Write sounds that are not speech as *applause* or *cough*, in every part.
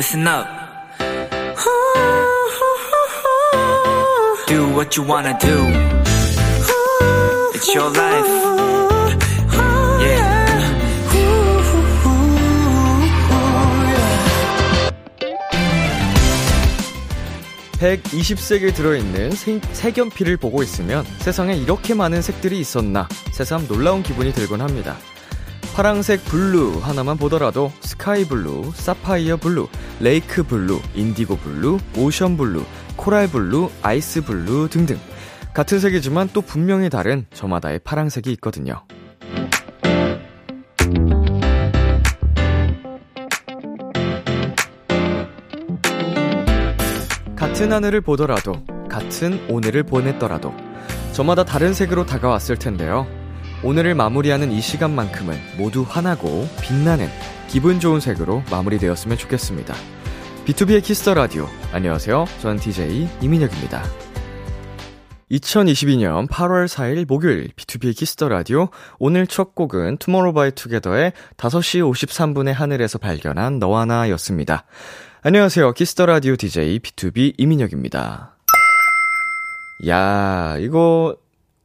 listen up. Do what you wanna do. It's your life. Yeah. 120색이 들어있는 색, 색연필을 보고 있으면 세상에 이렇게 많은 색들이 있었나 새삼 놀라운 기분이 들곤 합니다. 파랑색 blue 하나만 보더라도 sky blue, sapphire blue, lake blue, indigo blue, ocean blue, coral blue, ice blue 등등. 같은 색이지만 또 분명히 다른 저마다의 파랑색이 있거든요. 같은 하늘을 보더라도, 같은 오늘을 보냈더라도, 저마다 다른 색으로 다가왔을 텐데요. 오늘을 마무리하는 이 시간만큼은 모두 환하고 빛나는 기분 좋은 색으로 마무리되었으면 좋겠습니다. 비투비의 키스 더 라디오. 안녕하세요. 전 DJ 이민혁입니다. 2022년 8월 4일 목요일 비투비의 키스 더 라디오. 오늘 첫 곡은 투모로우 바이 투게더의 5시 53분의 하늘에서 발견한 너와 나였습니다. 안녕하세요. 키스 더 라디오 DJ 비투비 이민혁입니다. 야, 이거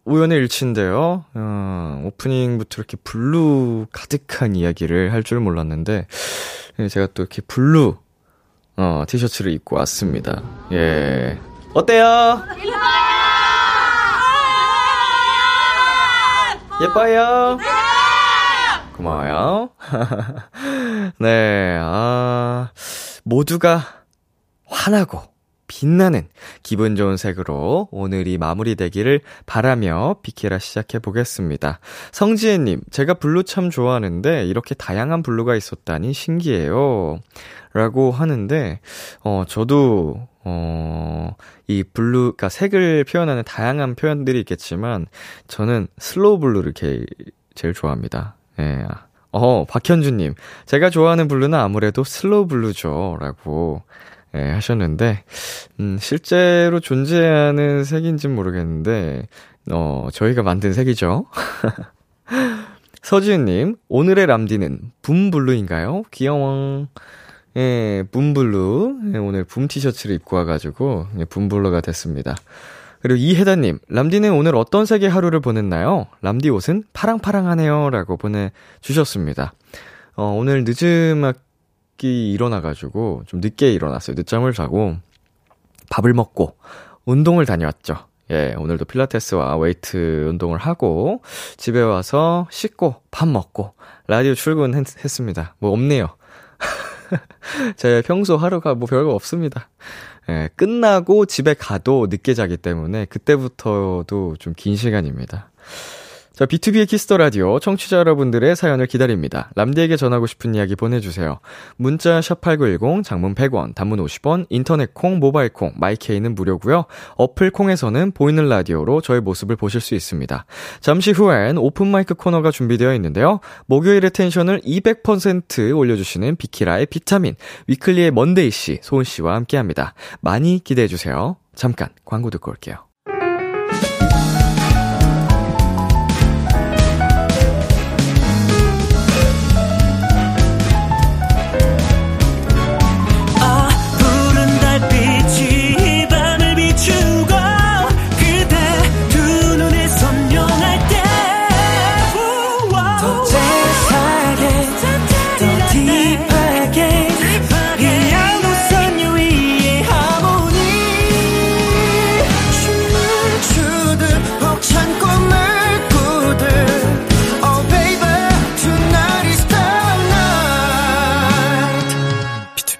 우연의 일치인데요. 어, 오프닝부터 이렇게 blue 가득한 이야기를 할 줄 몰랐는데 예, 제가 또 이렇게 blue 어, 티셔츠를 입고 왔습니다. 예. 어때요? 예뻐요? 고마워요. *laughs* 네, 아, 모두가 환하고 빛나는 기분 좋은 색으로 오늘이 마무리되기를 바라며 비키라 시작해 보겠습니다. 성지혜님, 제가 blue 참 좋아하는데 이렇게 다양한 blue가 있었다니 신기해요. 라고 하는데, 어, 저도, 어, 이 blue, 그니까 색을 표현하는 다양한 표현들이 있겠지만, 저는 slow blue를 게, 제일 좋아합니다. 예. 어, 박현주님, 제가 좋아하는 blue는 아무래도 slow blue죠. 라고, 예, 하셨는데, 음, 실제로 존재하는 색인진 모르겠는데, 어, 저희가 만든 색이죠. *laughs* 서지은님, 오늘의 람디는 붐blue인가요? 귀여워. 예, 붐blue. 예, 오늘 붐 티셔츠를 입고 와가지고, 예, 붐blue가 됐습니다. 그리고 이혜다님, 람디는 오늘 어떤 색의 하루를 보냈나요? 람디 옷은 파랑파랑하네요. 라고 보내주셨습니다. 어, 오늘 늦음 악기 일어나가지고, 좀 늦게 일어났어요. 늦잠을 자고, 밥을 먹고, 운동을 다녀왔죠. 예, 오늘도 필라테스와 웨이트 운동을 하고, 집에 와서 씻고, 밥 먹고, 라디오 출근했습니다. 뭐 없네요. *laughs* 제 평소 하루가 뭐 별거 없습니다. 예, 끝나고 집에 가도 늦게 자기 때문에 그때부터도 좀 긴 시간입니다. 자, 비투비의 키스 더 라디오 청취자 여러분들의 사연을 기다립니다. 람디에게 전하고 싶은 이야기 보내주세요. 문자 샵8910, 장문 100원, 단문 50원, 인터넷 콩, 모바일 콩, 마이케이는 무료고요. 어플 콩에서는 보이는 라디오로 저의 모습을 보실 수 있습니다. 잠시 후엔 오픈 마이크 코너가 준비되어 있는데요. 목요일의 tension을 200% 올려주시는 비키라의 비타민, 위클리의 먼데이 씨, 소은 씨와 함께합니다. 많이 기대해 주세요. 잠깐 광고 듣고 올게요.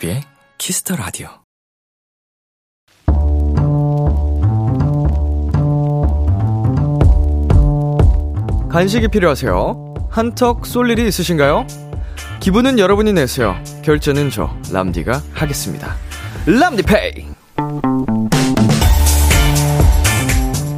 비투비의 키스 더 라디오. 간식이 필요하세요? 한턱 쏠 일이 있으신가요? 기분은 여러분이 내세요. 결제는 저 람디가 하겠습니다. 람디페이.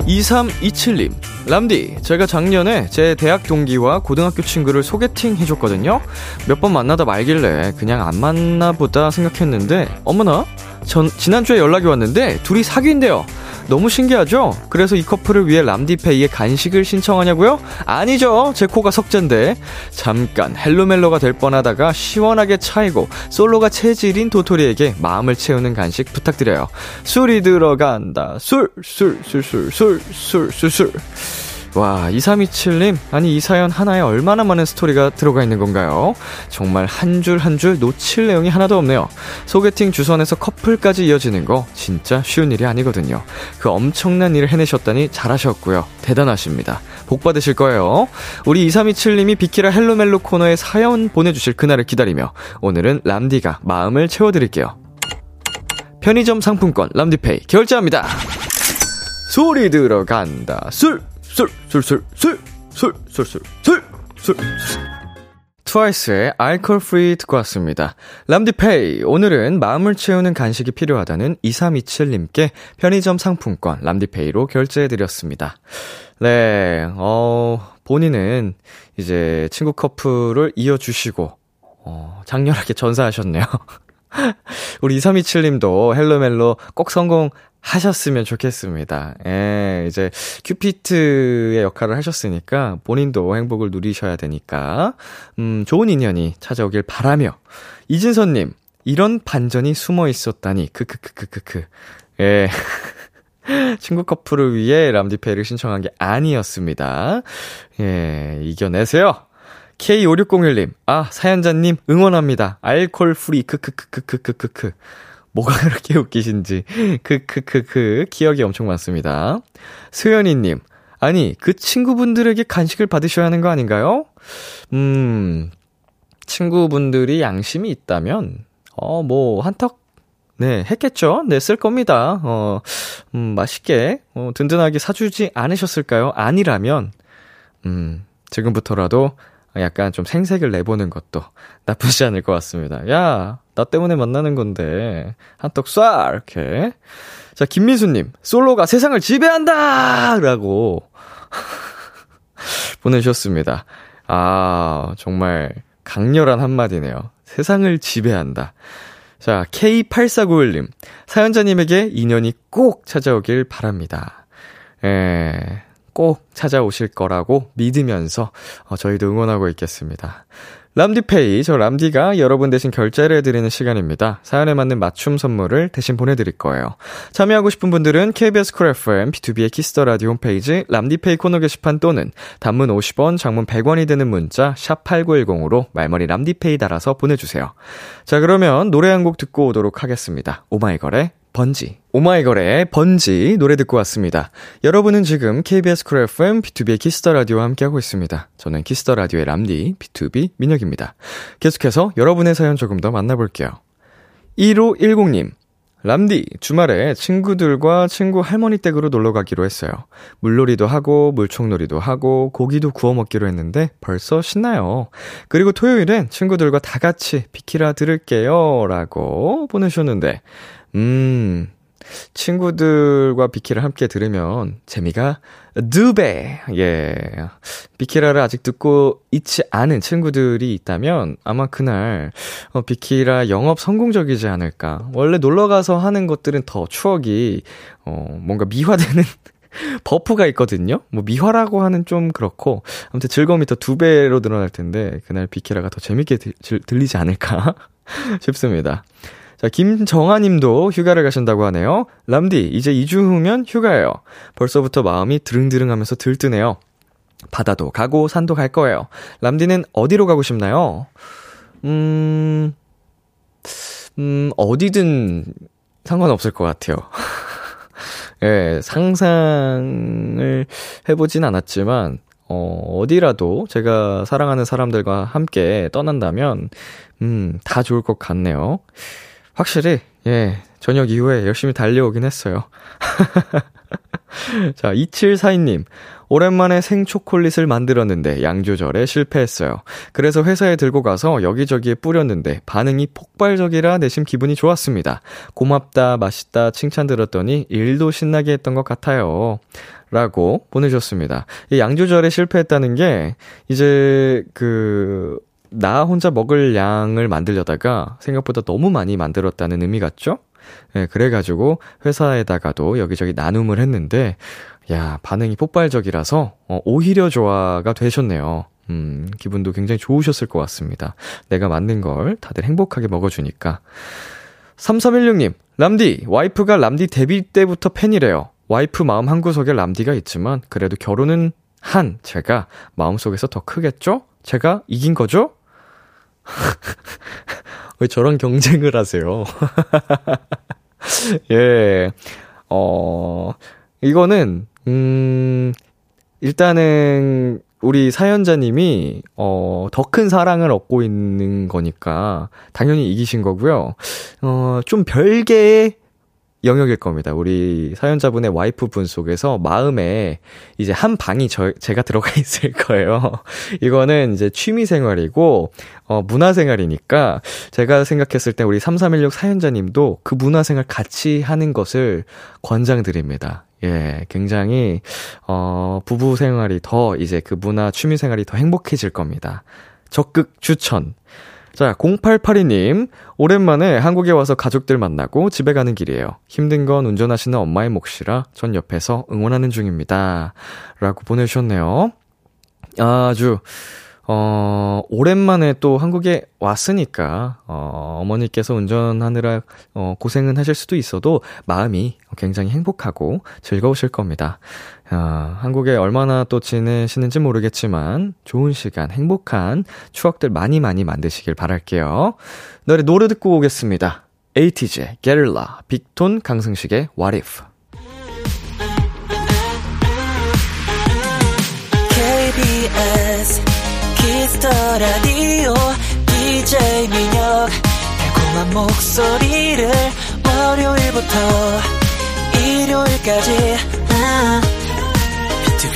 2327님, 람디, 제가 작년에 제 대학 동기와 고등학교 친구를 소개팅 해줬거든요? 몇 번 만나다 말길래 그냥 안 만나보다 생각했는데, 어머나? 전, 지난주에 연락이 왔는데 둘이 사귄대요. 너무 신기하죠? 그래서 이 커플을 위해 람디페이에 간식을 신청하냐고요? 아니죠. 제 코가 석잔데. 잠깐 헬로멜로가 될 뻔하다가 시원하게 차이고 솔로가 체질인 도토리에게 마음을 채우는 간식 부탁드려요. 술이 들어간다. 술, 술, 술, 술, 술, 술, 술, 술. 와, 2327님, 아니, 이 사연 하나에 얼마나 많은 스토리가 들어가 있는 건가요? 정말 한줄 한 줄 놓칠 내용이 하나도 없네요. 소개팅 주선에서 커플까지 이어지는 거 진짜 쉬운 일이 아니거든요. 그 엄청난 일을 해내셨다니 잘하셨고요. 대단하십니다. 복 받으실 거예요. 우리 2327님이 비키라 헬로멜로 코너에 사연 보내주실 그날을 기다리며 오늘은 람디가 마음을 채워드릴게요. 편의점 상품권 람디페이 결제합니다. 소리 들어간다. 술! 술, 술, 술, 술, 술, 술, 술, 술, 술. 트와이스의 Alcohol-Free 듣고 왔습니다. 람디페이. 오늘은 마음을 채우는 간식이 필요하다는 2327님께 편의점 상품권 람디페이로 결제해 드렸습니다. 네, 어, 본인은 이제 친구 커플을 이어 주시고, 어, 장렬하게 전사하셨네요. *laughs* 우리 2327님도 헬로멜로 꼭 성공 하 하셨으면 좋겠습니다. 예, 이제 큐피드의 역할을 하셨으니까 본인도 행복을 누리셔야 되니까 음, 좋은 인연이 찾아오길 바라며 이진선 님, 이런 반전이 숨어 있었다니. 크크크크크크. 예. *laughs* 친구 커플을 위해 람디페이를 신청한 게 아니었습니다. 예, 이겨내세요. K5601님, 아, 사연자님, 응원합니다. Alcohol-Free, 크크크크크크크. 뭐가 *laughs* 그렇게 웃기신지. 크크크크. 기억이 엄청 많습니다. 수연이님. 아니, 그 친구분들에게 간식을 받으셔야 하는 거 아닌가요? 음, 친구분들이 양심이 있다면, 어, 뭐, 한턱, 네, 했겠죠? 네, 쓸 겁니다. 어, 음, 맛있게, 어, 든든하게 사주지 않으셨을까요? 아니라면, 음, 지금부터라도 약간 좀 생색을 내보는 것도 나쁘지 않을 것 같습니다. 야, 나 때문에 만나는 건데, 한턱 쏴! 이렇게. 자, 김민수님, 솔로가 세상을 지배한다! 라고 *laughs* 보내주셨습니다. 아, 정말 강렬한 한마디네요. 세상을 지배한다. 자, K8491님, 사연자님에게 인연이 꼭 찾아오길 바랍니다. 에, 꼭 찾아오실 거라고 믿으면서 어, 저희도 응원하고 있겠습니다. 람디페이, 저 람디가 여러분 대신 결제를 해드리는 시간입니다. 사연에 맞는 맞춤 선물을 대신 보내드릴 거예요. 참여하고 싶은 분들은 KBS Cool FM, 비투비의 키스 더 라디오 홈페이지 람디페이 코너 게시판 또는 단문 50원, 장문 100원이 되는 문자 샵 8910으로 말머리 람디페이 달아서 보내주세요. 자, 그러면 노래 한 곡 듣고 오도록 하겠습니다. 오마이걸의 번지. 오마이걸의 번지 노래 듣고 왔습니다. 여러분은 지금 KBS Cool FM 비투비의 키스 더 라디오와 함께하고 있습니다. 저는 키스 더 라디오의 람디 비투비 민혁입니다. 계속해서 여러분의 사연 조금 더 만나볼게요. 1510님. 람디, 주말에 친구들과 친구 할머니 댁으로 놀러 가기로 했어요. 물놀이도 하고, 물총놀이도 하고, 고기도 구워 먹기로 했는데 벌써 신나요. 그리고 토요일엔 친구들과 다 같이 비키라 들을게요. 라고 보내셨는데, 음, 친구들과 비키를 함께 들으면 재미가 두 배. 예. 비키라를 아직 듣고 있지 않은 친구들이 있다면 아마 그날 어, 비키라 영업 성공적이지 않을까. 원래 놀러 가서 하는 것들은 더 추억이 어 뭔가 미화되는 *laughs* 버프가 있거든요. 뭐 미화라고 하는 좀 그렇고 아무튼 즐거움이 더 두 배로 늘어날 텐데 그날 비키라가 더 재밌게 들, 들리지 않을까 *laughs* 싶습니다. 자, 김정아 님도 휴가를 가신다고 하네요. 람디, 이제 2주 후면 휴가예요. 벌써부터 마음이 드릉드릉 하면서 들뜨네요. 바다도 가고 산도 갈 거예요. 람디는 어디로 가고 싶나요? 음, 음, 어디든 상관없을 것 같아요. *laughs* 예, 상상을 해보진 않았지만, 어, 어디라도 제가 사랑하는 사람들과 함께 떠난다면, 음, 다 좋을 것 같네요. 확실히, 예, 저녁 이후에 열심히 달려오긴 했어요. *laughs* 자, 2742님. 오랜만에 생초콜릿을 만들었는데 양 조절에 실패했어요. 그래서 회사에 들고 가서 여기저기에 뿌렸는데 반응이 폭발적이라 내심 기분이 좋았습니다. 고맙다, 맛있다 칭찬 들었더니 일도 신나게 했던 것 같아요. 라고 보내주셨습니다. 이 양 조절에 실패했다는 게 이제 그 나 혼자 먹을 양을 만들려다가 생각보다 너무 많이 만들었다는 의미 같죠? 예, 그래가지고 회사에다가도 여기저기 나눔을 했는데, 야, 반응이 폭발적이라서, 어, 오히려 좋아가 되셨네요. 음, 기분도 굉장히 좋으셨을 것 같습니다. 내가 만든 걸 다들 행복하게 먹어주니까. 3316님, 람디, 와이프가 람디 데뷔 때부터 팬이래요. 와이프 마음 한구석에 람디가 있지만, 그래도 결혼은 한 제가 마음속에서 더 크겠죠? 제가 이긴 거죠? *laughs* 왜 저런 경쟁을 하세요? *laughs* 예. 어, 이거는, 음, 일단은, 우리 사연자님이, 어, 더 큰 사랑을 얻고 있는 거니까, 당연히 이기신 거고요. 어, 좀 별개의 영역일 겁니다. 우리 사연자분의 와이프 분 속에서 마음에 이제 한 방이 저, 제가 들어가 *laughs* 있을 거예요. 이거는 이제 취미 생활이고, 어, 문화 생활이니까 제가 생각했을 때 우리 3316 사연자님도 그 문화 생활 같이 하는 것을 권장드립니다. 예, 굉장히, 어, 부부 생활이 더 이제 그 문화 취미 생활이 더 행복해질 겁니다. 적극 추천. 자, 0882님, 오랜만에 한국에 와서 가족들 만나고 집에 가는 길이에요. 힘든 건 운전하시는 엄마의 몫이라 전 옆에서 응원하는 중입니다. 라고 보내주셨네요. 아주, 어, 오랜만에 또 한국에 왔으니까, 어, 어머니께서 운전하느라, 어, 고생은 하실 수도 있어도 마음이 굉장히 행복하고 즐거우실 겁니다. 어, 한국에 얼마나 또 지내시는지 모르겠지만, 좋은 시간, 행복한 추억들 많이 많이 만드시길 바랄게요. 노래, 노래 듣고 오겠습니다. 에이티즈, 게릴라, 빅톤, 강승식의 What If. KBS 키스터 라디오 DJ 민혁 달콤한 목소리를 월요일부터 일요일까지 아,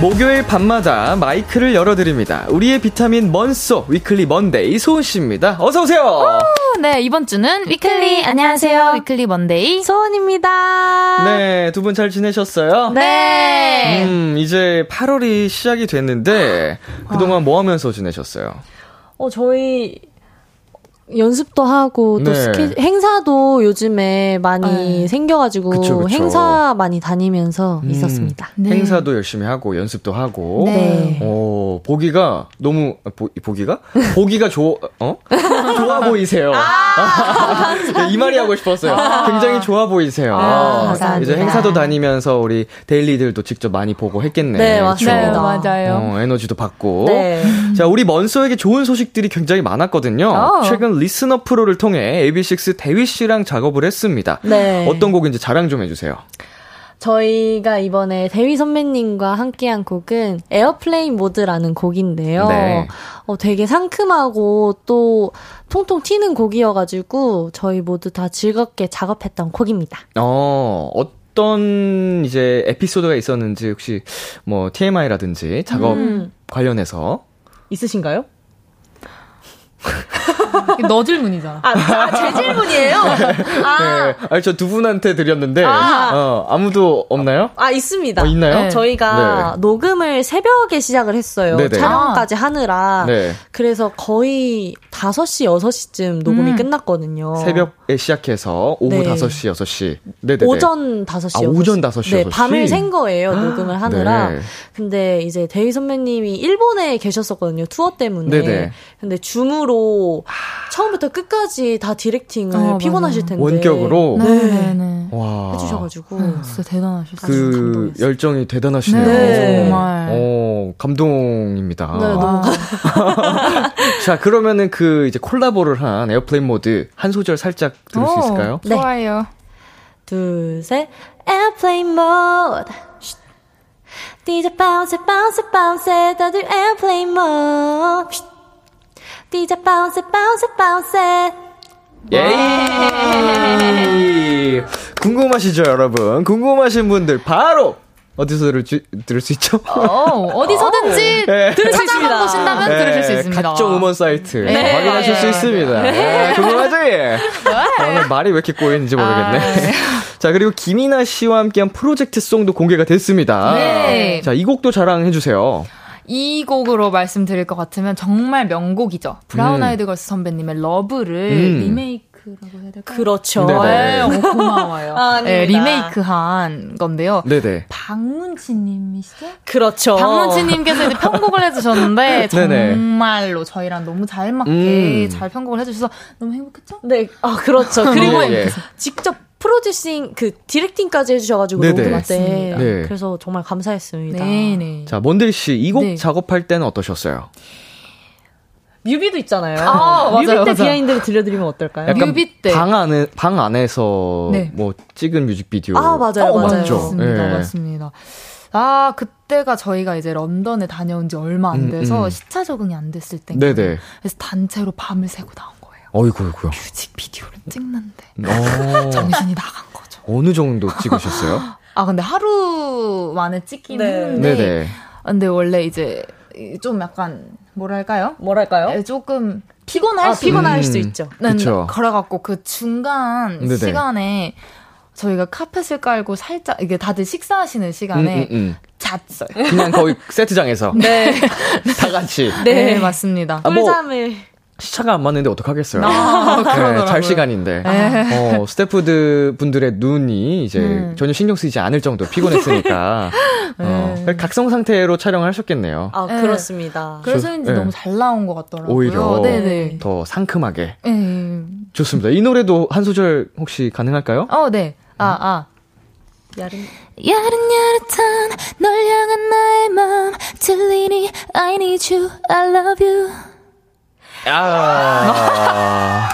목요일 밤마다 마이크를 열어드립니다. 우리의 비타민 먼소 위클리 먼데이 소은 씨입니다. 어서 오세요! 네 이번 주는 위클리 안녕하세요 위클리 먼데이 소원입니다 네, 두 분 잘 지내셨어요? 네. 음, 이제 8월이 시작이 됐는데, 그동안 뭐 하면서 지내셨어요? 어, 저희 연습도 하고 또 네. 스케 행사도 요즘에 많이 네. 생겨가지고 그쵸, 그쵸. 행사 많이 다니면서 음, 있었습니다. 네. 행사도 열심히 하고, 연습도 하고. 네. 어, 보기가 너무, 보, 보기가? 보기가 좋, 어? 좋아 보이세요. 네, 이 말이 하고 싶었어요. 굉장히 좋아 보이세요. 아. 이제 행사도 다니면서 우리 데일리들도 직접 많이 보고 했겠네. 네, 그쵸? 네 맞습니다. 맞아요 어, 에너지도 받고. 네. 자, 우리 먼소에게 좋은 소식들이 굉장히 많았거든요. 어. 최근 Listen Up 프로를 통해 AB6IX 대휘 씨랑 작업을 했습니다. 네. 어떤 곡인지 자랑 좀 해주세요. 저희가 이번에 대휘 선배님과 함께한 곡은 Airplane Mode라는 곡인데요. 네. 어, 되게 상큼하고 또 통통 튀는 곡이어가지고 저희 모두 다 즐겁게 작업했던 곡입니다. 어, 어떤 이제 에피소드가 있었는지 혹시 뭐 TMI라든지 작업 음. 관련해서 있으신가요? *laughs* *laughs* 너 질문이잖아 아, 아, 제 질문이에요? *laughs* 아, 네. 아니, 저 두 분한테 드렸는데, 아. 어, 아무도 없나요? 아, 있습니다. 어, 있나요? 네. 저희가 녹음을 새벽에 시작을 했어요. 네네. 촬영까지 하느라. 네. 그래서 거의 5시, 6시쯤 녹음이 음. 끝났거든요. 새벽에 시작해서 오후 네. 5시, 6시. 네네네. 오전 5시, 아, 6시. 오전 5시, 네, 6시? 밤을 샌 거예요, 녹음을 하느라. 네. 근데 이제 대희 선배님이 일본에 계셨었거든요, 투어 때문에. 네네. 근데 줌으로 처음부터 끝까지 다 디렉팅을 어, 피곤하실. 텐데. 원격으로? 네네네 와. 해주셔가지고. 음, 진짜 대단하셨어요 그. 열정이 대단하시네요. 네. 정말 어, 감동입니다. 네, 너무 와. *laughs* 자, 그러면은 그 이제 콜라보를 한 Airplane Mode 한 소절 살짝 들을 수 오, 있을까요? 네. 좋아요 둘, 셋. Airplane mode. 쉿. DJ bounce, bounce, bounce. 다들 airplane mode. 쉿. DJ bounce, bounce, bounce. 예이! 궁금하시죠, 여러분? 궁금하신 분들 바로 어디서 들을, 수, 들을 수 있죠? 어, *laughs* 어디서든지 네. 들을 수 있습니다. 보신다면 네, 들으실 수 있습니다. 각종 음원 사이트 네. 확인하실 수 네. 있습니다. 네, 궁금하죠? 예. 오늘 말이 왜 이렇게 꼬이는지 모르겠네. 아, 네. *laughs* 자, 그리고 김이나 씨와 함께한 프로젝트 송도 공개가 됐습니다. 네. 자, 이 곡도 자랑해주세요. 이 곡으로 말씀드릴 것 같으면 정말 명곡이죠. 브라운 음. 아이드 걸스 선배님의 Love를 음. 리메이크라고 해야 될까요? 그렇죠. 네네. 네, 어, 고마워요. *laughs* 아. 네, 리메이크한 건데요. 네네. 박문치님이시죠? 그렇죠. 박문치님께서 이제 편곡을 해주셨는데. *laughs* 정말로 저희랑 너무 잘 맞게 음. 잘 편곡을 해주셔서 너무 행복했죠? 네, 아 그렇죠. *laughs* 그리고 예, 예. 직접 producing 그 directing까지 해주셔가지고 네네. 녹음 때. 네. 그래서 정말 감사했습니다. 네네. 자, 먼데이 씨, 이곡 네. 작업할 때는 어떠셨어요? 뮤비도 있잖아요. 아, 뮤비 맞아요, 때 맞아요. behind를 들려드리면 어떨까요? 약간 뮤비 때. 방 안에, 방 안에서 네. 뭐 찍은 뮤직비디오. 아, 맞아요, 어, 맞아요. 맞죠? 맞습니다. 예. 맞습니다. 아, 그때가 저희가 이제 런던에 다녀온 지 얼마 안 음, 돼서 음. 시차 적응이 안 됐을 때. 네네. 그래서 단체로 밤을 새고 나온. 어이구, 어이구요. 뮤직 비디오를 찍는데 어, *laughs* 정신이 나간 거죠. 어느 정도 찍으셨어요? 아, 근데 하루 만에 찍긴 네. 했는데. 네네. 근데 원래 이제 좀 약간 뭐랄까요? 뭐랄까요? 에, 조금 피곤할 아, 수 피곤할 음, 수 있죠. 그쵸. 그래갖고 그 중간 네네. 시간에 저희가 카펫을 깔고 살짝 이게 다들 식사하시는 음, 시간에 음, 음. 잤어요. 그냥 거의 *laughs* 세트장에서. 네, *laughs* 다 같이. 네, 맞습니다. 아, 뭐, 꿀잠을 시차가 안 맞는데 어떡하겠어요. 아, 네. 잘 시간인데. 네. 어, 스태프들 분들의 눈이 이제 음. 전혀 신경 쓰이지 않을 정도 피곤했으니까. *laughs* 어, 네. 각성 상태로 촬영을 하셨겠네요. 아 네. 그렇습니다. 그래서인지 네. 너무 잘 나온 것 같더라고요. 오히려 네네. 더 상큼하게. 네. 좋습니다. 이 노래도 한 소절 혹시 가능할까요? 어, 네. 아, 아. 야름 야릇야릇한 널 향한 나의 맘 들리니 I need you, I love you 아,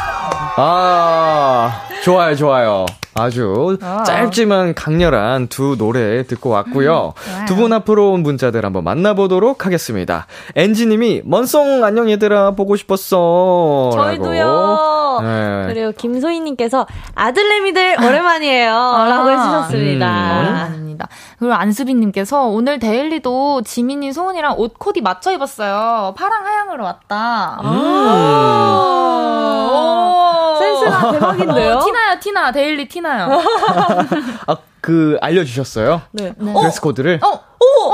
아, 좋아요, 좋아요. 아주 아. 짧지만 강렬한 두 노래 듣고 왔고요. 좋아요. 두분 앞으로 온 문자들 한번 만나보도록 하겠습니다. 엔지님이 먼송 안녕 얘들아 보고 싶었어. 저희도요. 라고. 네. 그리고 김소희님께서 아들내미들 오랜만이에요. 아. 라고 해주셨습니다. 음. 오랜만입니다. 그리고 안수빈님께서 오늘 데일리도 지민이 소은이랑 옷 코디 맞춰 입었어요. 파랑 하양으로 왔다. 음. 오. 센스가 대박인데요? 어, 티나요, 티나. 데일리 티나요. *laughs* 아, 그, 알려주셨어요? 네. dress code를? 어,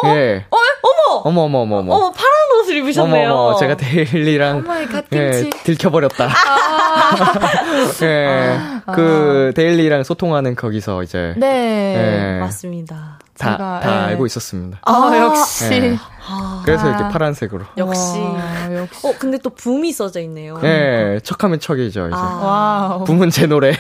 어머! 예. 어, 어머! 어머, 어머, 어머, 어머. 어머, 파란 옷을 입으셨네요. 어머, 어머, 제가 데일리랑 *laughs* 어머이 예. 들켜버렸다. *laughs* 예, 그 데일리랑 소통하는 거기서 이제 네. 예, 맞습니다. 다, 제가, 다 예. 알고 있었습니다. 아, 아, 역시. 예. 아, 그래서 아. 이렇게 파란색으로. 역시. 와, 역시. 어, 근데 또 붐이 써져 있네요. 예, 척하면 척이죠, 이제. 아. 붐은 제 노래. *laughs*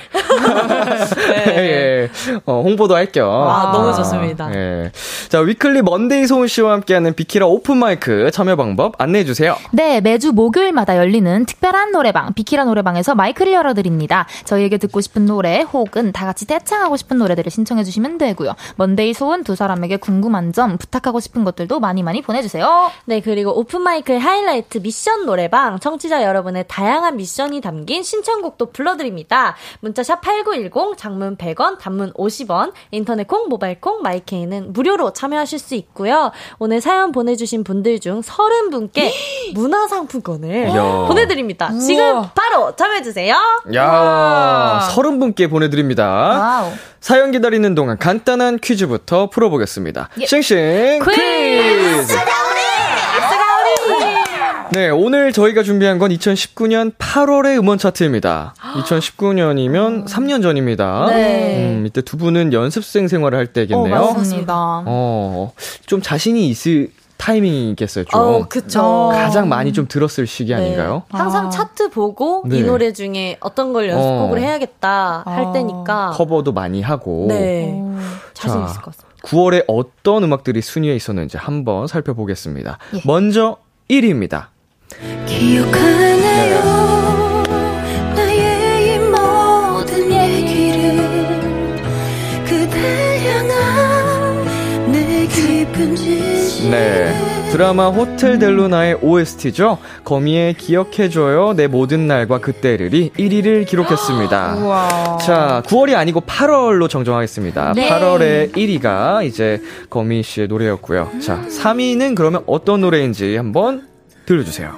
예, 어, 홍보도 할 겸. 아, 너무 좋습니다. 예. 자, 위클리 먼데이 소은 씨와 함께하는 비키라 오픈 마이크 참여 방법 안내해 주세요. 네, 매주 목요일마다 열리는 특별한 노래방, 비키라 노래방에서 마이크를 열어 드립니다. 저희에게 듣고 싶은 노래 혹은 다 같이 떼창하고 싶은 노래들을 신청해 주시면 되고요. 먼데이 소은 두 사람에게 궁금한 점, 부탁하고 싶은 것들도 많이 많이 보내 주세요. 네, 그리고 오픈 마이크의 하이라이트 미션 노래방, 청취자 여러분의 다양한 미션이 담긴 신청곡도 불러 드립니다. 문자 샵 8910, 장문 100원, 단문 50원, 인터넷 콩, 모바일 콩, 마이케이는 무료로 참여하실 수 있고요. 오늘 사연 보내주신 분들 중 30분께 문화상품권을. 보내드립니다. 우와. 지금 바로 참여해주세요. 야, 와. 서른 분께 보내드립니다. 와우. 사연 기다리는 동안 간단한 퀴즈부터 풀어보겠습니다. 싱싱 퀴즈! 네, 오늘 저희가 준비한 건 2019년 8월의 음원 차트입니다. 2019년이면 3년 전입니다. 네. 음, 이때 두 분은 연습생 생활을 할 때겠네요. 어, 맞습니다. 어, 좀 자신이 있을 타이밍이겠어요, 좀. 어, 그쵸. 어. 가장 많이 좀 들었을 시기 아닌가요? 네. 항상 아. 차트 보고 네. 이 노래 중에 어떤 걸 연습곡을 어. 해야겠다 할 아. 때니까. 커버도 많이 하고. 네. 오. 자신 자, 있을 것 같습니다. 9월에 어떤 음악들이 순위에 있었는지 한번 살펴보겠습니다. 예. 먼저 1위입니다. 기억하나요 나의 이 모든 얘기를 그댈 향한 내 깊은 진심 네. 드라마 호텔 델루나의 OST죠. 거미의 기억해줘요 내 모든 날과 그때를이 1위를 기록했습니다. *gasps* 우와. 자, 9월이 아니고 8월로 정정하겠습니다. 네. 8월의 1위가 이제 거미 씨의 노래였고요. 자, 3위는 그러면 어떤 노래인지 한번 들려주세요.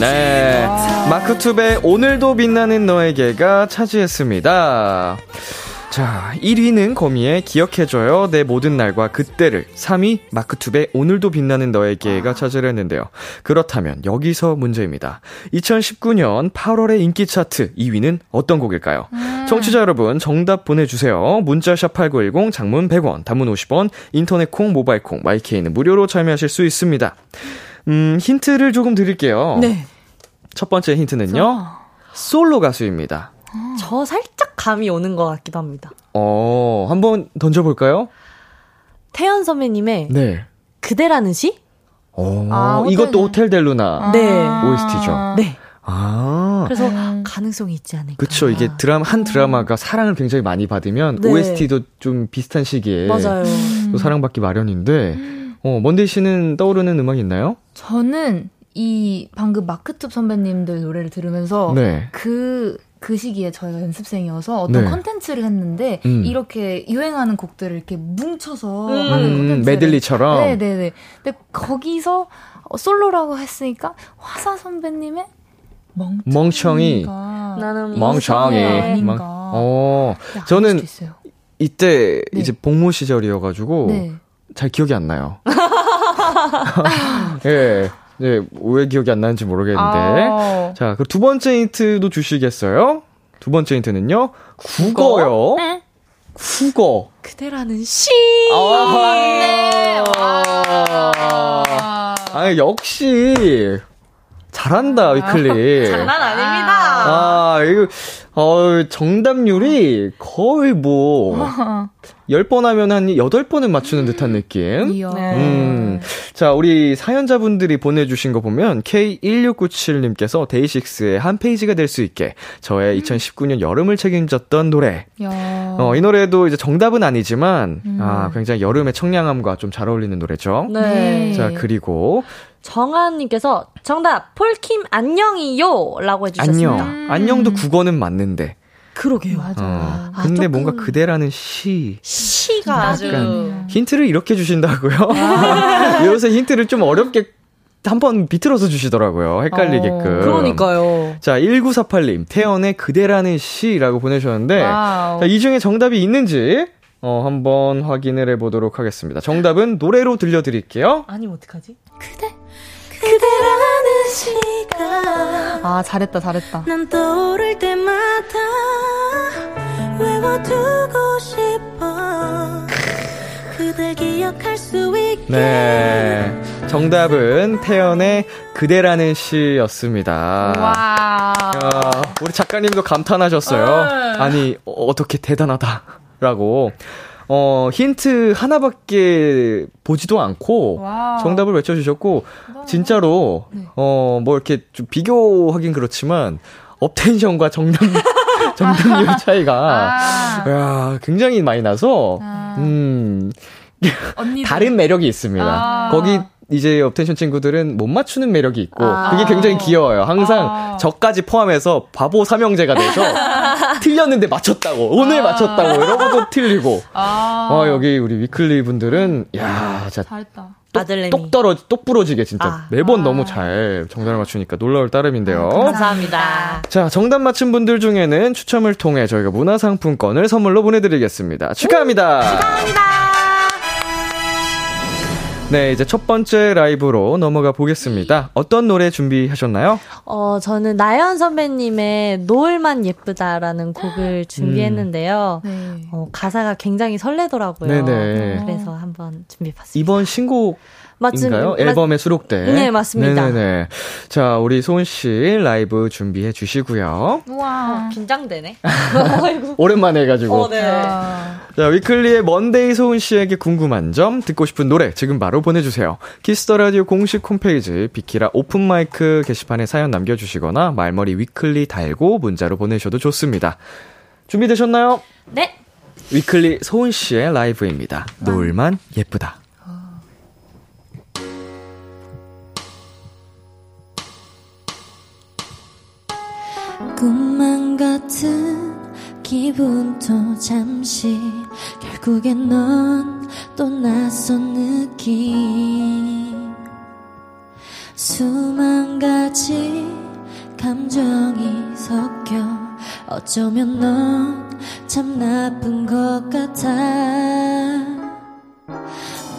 네. 마크투베 오늘도 빛나는 너에게가 차지했습니다. 자, 1위는 거미의 기억해줘요. 내 모든 날과 그때를. 3위, 마크투베 오늘도 빛나는 너에게가 차지를 했는데요. 그렇다면 여기서 문제입니다. 2019년 8월의 인기 차트 2위는 어떤 곡일까요? 청취자 여러분, 정답 보내주세요. 문자샵 8910, 장문 100원, 단문 50원, 인터넷 콩, 모바일 콩, 마이케이는 무료로 참여하실 수 있습니다. 음, 힌트를 조금 드릴게요. 네. 첫 번째 힌트는요. 솔로 가수입니다. 저 살짝 감이 오는 것 같기도 합니다. 어, 한번 던져볼까요? 태연 선배님의 네. 그대라는 시? 어, 아, 이것도 호텔 델루나 네. OST죠. 네. 아. 그래서 음. 가능성이 있지 않을까. 그쵸. 이게 드라마, 한 드라마가 사랑을 굉장히 많이 받으면 네. OST도 좀 비슷한 시기에 맞아요. 음. 또 사랑받기 마련인데, 어, 먼데이 씨는 떠오르는 음악 있나요? 저는 이 방금 마크툽 선배님들 노래를 들으면서 네. 그, 그 시기에 저희가 연습생이어서 어떤 네. 컨텐츠를 했는데 음. 이렇게 유행하는 곡들을 이렇게 뭉쳐서 음. 하는 음, 컨텐츠 메들리처럼. 네네네. 근데 거기서 어, 솔로라고 했으니까 화사 선배님의 멍청이. 멍청이. 나는 멍청이. 멍- 어, 저는. 이때 네. 이제 복무 시절이어가지고, 네. 잘 기억이 안 나요. *laughs* 예. 네, 왜 기억이 안 나는지 모르겠는데. 아. 자, 그 두 번째 힌트도 주시겠어요? 두 번째 힌트는요. 국어요. 네. 국어. 그대라는 시. 네. 아, 아, 역시 잘한다, 위클리. *laughs* 장난 아닙니다. 아, 이거 어, 정답률이 거의 뭐 *laughs* 10번 하면 한 8번은 맞추는 듯한 느낌. 네. 음. 자, 우리 사연자분들이 보내주신 거 보면 K1697님께서 데이식스의 한 페이지가 될 수 있게 저의 2019년 여름을 책임졌던 노래. 야. 어, 이 노래도 이제 정답은 아니지만, 음. 아, 굉장히 여름의 청량함과 좀 잘 어울리는 노래죠. 네. 자, 그리고, 정한님께서 정답 폴킴 안녕이요라고 해주셨습니다. 안녕. 음. 안녕도 국어는 맞는데. 그러게요. 맞아. 어, 아, 근데 뭔가 그대라는 시. 시가 아주 약간 힌트를 이렇게 주신다고요? *laughs* 요새 힌트를 좀 어렵게 한번 비틀어서 주시더라고요. 헷갈리게끔. 어, 그러니까요. 자, 1948님, 태연의 그대라는 시라고 보내주셨는데. 자, 이 중에 정답이 있는지, 어, 한번 확인을 해보도록 하겠습니다. 정답은 노래로 들려드릴게요. 아니면 어떡하지? 그대 라는 시간 아, 잘했다, 잘했다. 난 떠오를 때마다 외워두고 싶어 그댈 기억할 수 있게 네. 정답은 태연의 그대라는 시였습니다. 와. 야, 우리 작가님도 감탄하셨어요. 아니, 어, 어떻게 대단하다라고. 어, 힌트 하나밖에 보지도 않고 와우. 정답을 외쳐주셨고, 진짜로, 네. 어, 뭐 이렇게 좀 비교하긴 그렇지만, 업텐션과 정답, *laughs* 정답률 차이가, 아. 야, 굉장히 많이 나서, 아. 음, 다른 매력이 있습니다. 아. 거기 이제 업텐션 친구들은 못 맞추는 매력이 있고 아. 그게 굉장히 귀여워요. 항상 아. 저까지 포함해서 바보 삼형제가 돼서 *laughs* 틀렸는데 맞췄다고 오늘 아. 맞췄다고 이러고도 틀리고 아. 어, 여기 우리 위클리 분들은 야 진짜 잘했다. 아들내미. 똑 떨어지 똑 부러지게 진짜 아. 매번 아. 너무 잘 정답을 맞추니까 놀라울 따름인데요. 감사합니다. 자, 정답 맞힌 분들 중에는 추첨을 통해 저희가 문화상품권을 선물로 보내드리겠습니다. 축하합니다. 네, 이제 첫 번째 라이브로 넘어가 보겠습니다. 어떤 노래 준비하셨나요? 어, 저는 나연 선배님의 노을만 예쁘다라는 곡을 준비했는데요. 네. 어, 가사가 굉장히 설레더라고요. 네네. 그래서 한번 준비해봤습니다. 이번 신곡 맞습니다. 앨범에 수록된. 네, 맞습니다. 네네네. 자, 우리 소은 씨 라이브 준비해 주시고요. 우와. 어, 긴장되네. *laughs* 오랜만에 해가지고. 어, 네. 자, 위클리의 먼데이 소은 씨에게 궁금한 점, 듣고 싶은 노래 지금 바로 보내주세요. 키스 더 라디오 공식 홈페이지 비키라 오픈 마이크 게시판에 사연 남겨주시거나 말머리 위클리 달고 문자로 보내셔도 좋습니다. 준비되셨나요? 네. 위클리 소은 씨의 라이브입니다. 노을만 예쁘다. 꿈만 같은 기분도 잠시 결국엔 넌 또 낯선 느낌. 수만 가지 감정이 섞여 어쩌면 넌 참 나쁜 것 같아.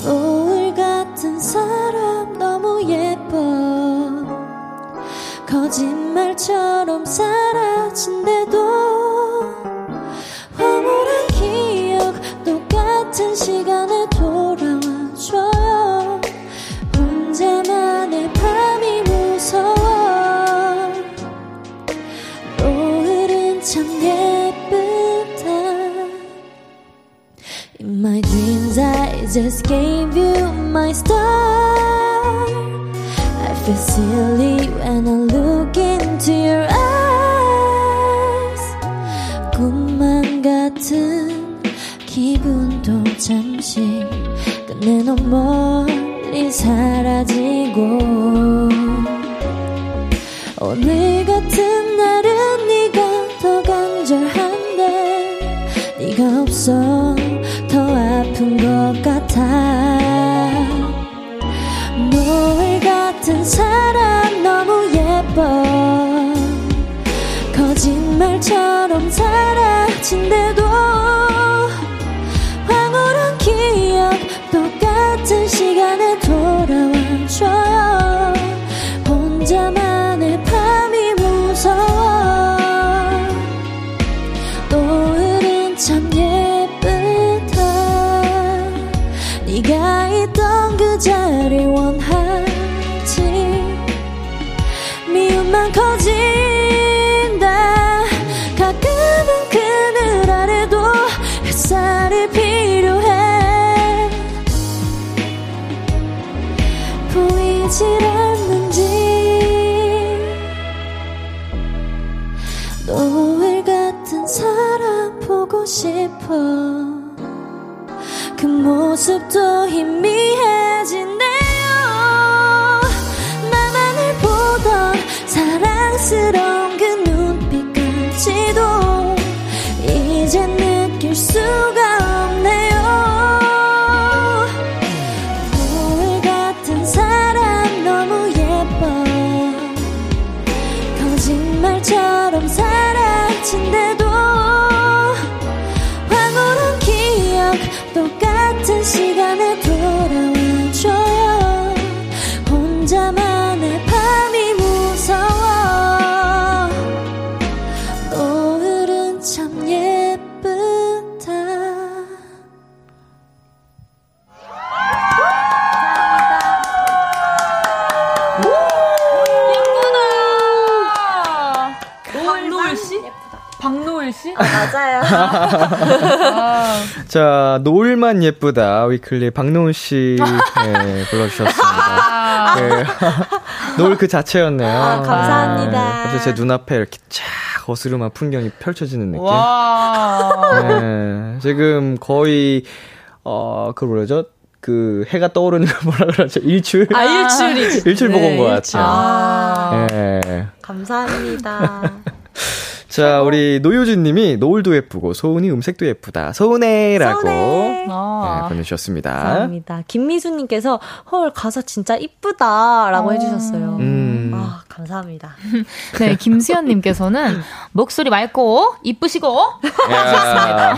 노을 같은 사람 너무 예뻐 거짓말처럼 사라진대도 황홀한 기억 똑같은 시간에 돌아와줘요. 혼자만의 밤이 무서워. 노을은 참 예쁘다. In my dreams I just gave you my star feel silly when I look into your eyes. 꿈만 같은 기분도 잠시 끝내 너 멀리 사라지고 오늘 같은 날은 네가 더 간절한데 네가 없어 더 아픈 것 예뻐 거짓말처럼 사라진대도 황홀한 기억 똑같은 시간에 돌아와줘요 *laughs* 자, 노을만 예쁘다. 위클리 박노은 씨 네, 불러주셨습니다. 네. *laughs* 노을 그 자체였네요. 아, 감사합니다. 네, 갑자기 제 눈앞에 이렇게 쫙 거스름한 풍경이 펼쳐지는 느낌. 와. 네, 지금 거의, 어, 그 뭐라죠? 그 해가 떠오르는 걸 뭐라 그러죠? 일출? 아, 일출이. *laughs* 일출 보고 온것 일출. 같아요. 아, 네. 감사합니다. 자, 우리 노효진 님이 노을도 예쁘고 소은이 음색도 예쁘다. 소은해라고 소은해. 아. 네, 보내주셨습니다. 감사합니다. 김미수 님께서 헐 가사 진짜 이쁘다라고 어. 해주셨어요. 음. 아 감사합니다. *laughs* 네, 김수현 님께서는 *laughs* 목소리 맑고 이쁘시고 *laughs* 야,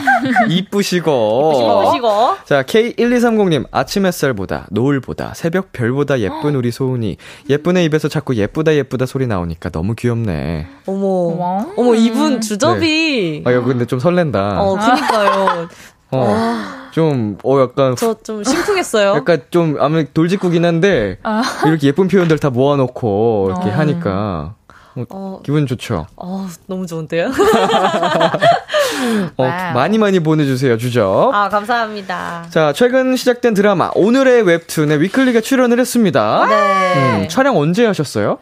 이쁘시고. 이쁘시고 자, K1230 님, 아침 햇살보다, 노을보다, 새벽 별보다 예쁜 *gasps* 우리 소은이. 예쁜 애 입에서 자꾸 예쁘다 예쁘다 소리 나오니까 너무 귀엽네. 어머 와. 어머 이분 주접이 아, 이거 근데 좀 설렌다. 어 그니까요. 어. 와 좀, 어, 약간. 저 좀 심쿵했어요. 약간 좀, 아무 돌직구긴 한데, 아. 이렇게 예쁜 표현들 다 모아놓고, 이렇게 어. 하니까. 어, 어, 기분 좋죠? 어, 너무 좋은데요? *laughs* 어, 많이 많이 보내주세요, 주죠. 아, 감사합니다. 자, 최근 시작된 드라마, 오늘의 웹툰에 위클리가 출연을 했습니다. 네. 음, 촬영 언제 하셨어요?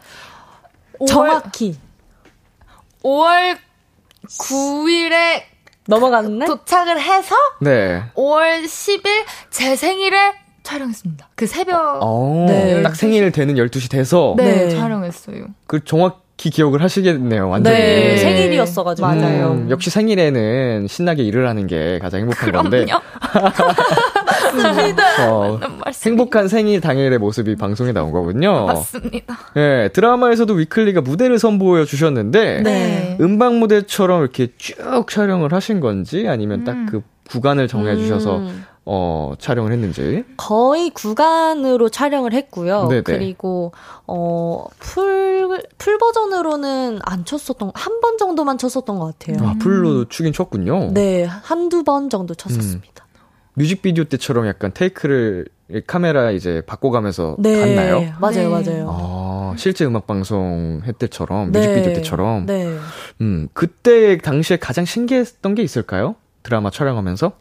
정확히. 5월 9일에 넘어갔네? 도착을 해서 네. 5월 10일 제 생일에 촬영했습니다. 그 새벽 오, 네. 딱 생일 되는 12시 돼서 네, 네. 촬영했어요. 그 정확히 기억을 하시겠네요. 완전히. 네, 생일이었어 가지고. 음, 맞아요. 역시 생일에는 신나게 일을 하는 게 가장 행복한 그럼요. 건데. *laughs* 맞습니다. 어, 행복한 생일 당일의 모습이 방송에 나온 거군요. 맞습니다. 네, 드라마에서도 위클리가 무대를 선보여 주셨는데 네. 음방 무대처럼 이렇게 쭉 촬영을 하신 건지 아니면 음. 딱그 구간을 정해 주셔서 음. 어, 촬영을 했는지. 거의 구간으로 촬영을 했고요. 네네. 그리고, 어, 풀, 풀 버전으로는 안 쳤었던, 한 번 정도만 쳤었던 것 같아요. 아, 풀로 추긴 쳤군요. 네, 한두 번 정도 쳤었습니다. 음. 뮤직비디오 때처럼 약간 테이크를 카메라 이제 바꿔가면서 네. 갔나요? 맞아요, 네. 맞아요. 아, 실제 음악 방송 할 때처럼, 네. 뮤직비디오 때처럼. 네. 음, 그때 당시에 가장 신기했던 게 있을까요? 드라마 촬영하면서?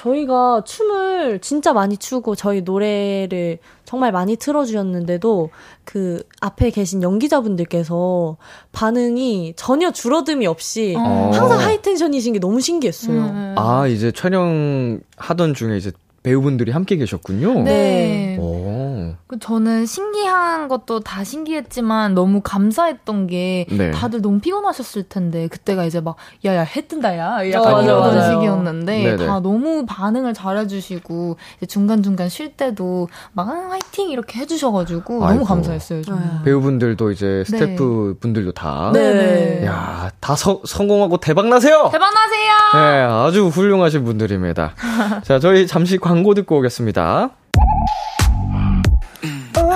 저희가 춤을 진짜 많이 추고 저희 노래를 정말 많이 틀어주셨는데도 그 앞에 계신 연기자분들께서 반응이 전혀 줄어듦이 없이 어. 항상 하이텐션이신 게 너무 신기했어요. 음. 아, 이제 촬영하던 중에 이제 배우분들이 함께 계셨군요. 네. 오. 그 저는 신기한 것도 다 신기했지만 너무 감사했던 게 네. 다들 너무 피곤하셨을 텐데 그때가 이제 막 야야 해 뜬다야 약간 어, 이런 맞아요. 시기였는데 네네. 다 너무 반응을 잘해주시고 중간 중간 쉴 때도 막 아, 화이팅 이렇게 해주셔가지고 아이고. 너무 감사했어요. 네. 배우분들도 이제 스태프 네. 분들도 다. 네. 야다 성공하고 대박 나세요. 대박 나세요. 네 아주 훌륭하신 분들입니다. *laughs* 자 저희 잠시 광고 듣고 오겠습니다.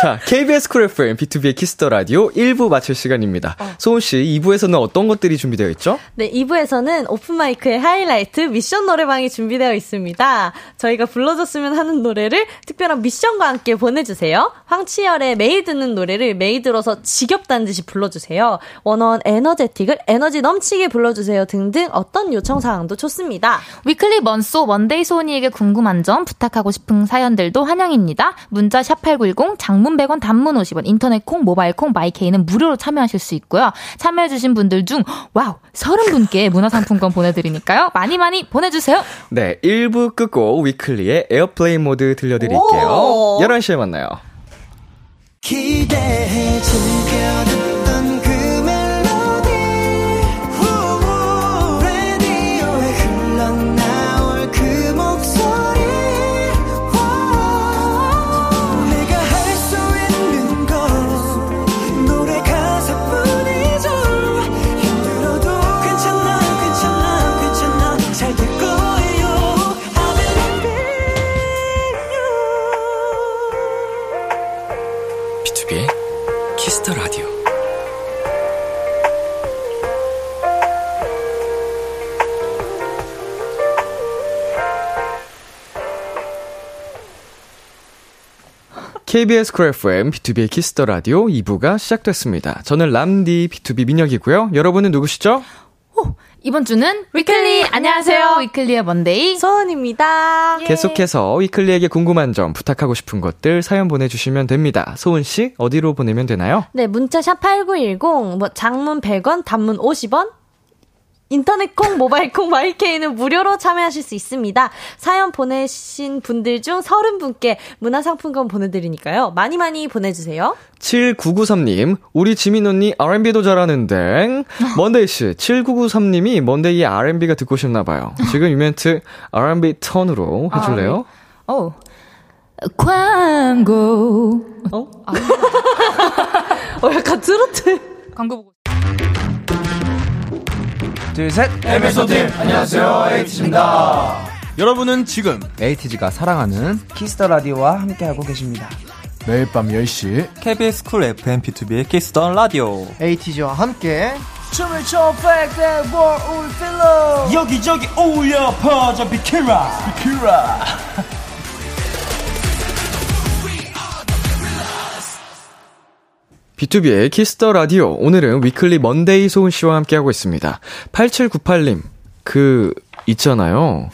자, KBS 쿨 FM, 비투비의 키스 더 라디오 1부 마칠 시간입니다. 어. 소은 씨, 2부에서는 어떤 것들이 준비되어 있죠? 네, 2부에서는 오픈 마이크의 하이라이트 미션 노래방이 준비되어 있습니다. 저희가 불러줬으면 하는 노래를 특별한 미션과 함께 보내주세요. 황치열의 매일 듣는 노래를 매일 들어서 지겹다는 듯이 불러주세요. 원원 에너제틱을 에너지 넘치게 불러주세요 등등 어떤 요청 사항도 좋습니다. 위클리 먼소 먼데이 소은이에게 궁금한 점 부탁하고 싶은 사연들도 환영입니다. 문자 샵8910 장문 100원, 단문 50원, 인터넷 콩, 모바일 콩, 마이케이는 무료로 참여하실 수 있고요. 참여해주신 분들 중, 와우, 30분께 문화상품권 보내드리니까요. 많이 많이 보내주세요. 네, 1부 끝곡 위클리의 Airplane Mode 들려드릴게요. 11시에 만나요. 기대해 즐겨 KBS 쿨 FM, 비투비의 키스 더 라디오 2부가 시작됐습니다. 저는 람디 B2B 민혁이고요. 여러분은 누구시죠? 오, 이번 주는 위클리 안녕하세요. 위클리의 먼데이 소은입니다. 예. 계속해서 위클리에게 궁금한 점, 부탁하고 싶은 것들 사연 보내 주시면 됩니다. 소은 씨 어디로 보내면 되나요? 네, 문자 샵 #8910 뭐 장문 100원, 단문 50원, 인터넷 콩, 모바일 콩, 마이케이는 무료로 참여하실 수 있습니다. 사연 보내신 분들 중 30분께 문화상품권 보내드리니까요. 많이 많이 보내주세요. 7993님, 우리 지민 언니 R&B도 잘하는데. 먼데이씨, 7993님이 먼데이의 R&B가 듣고 싶나봐요. 지금 이 멘트 R&B 턴으로 해줄래요? 아, 네. 어. 광고. 어? 아. *laughs* 어, 약간 트로트. 광고 보고. 둘, 셋. 에피소드 안녕하세요 에이티즈입니다. 여러분은 지금 에이티즈가 사랑하는 키스터 라디오와 함께하고 계십니다. 매일 밤 10시 KBS 쿨 FM B2B의 키스터 라디오 에이티즈와 함께 춤을 춰 백대 월울 필러 여기저기 오울려 퍼져 비키라 비키라 비투비의 키스 더 라디오. 오늘은 위클리 먼데이 소은 씨와 함께하고 있습니다. 8798님, 그, 있잖아요.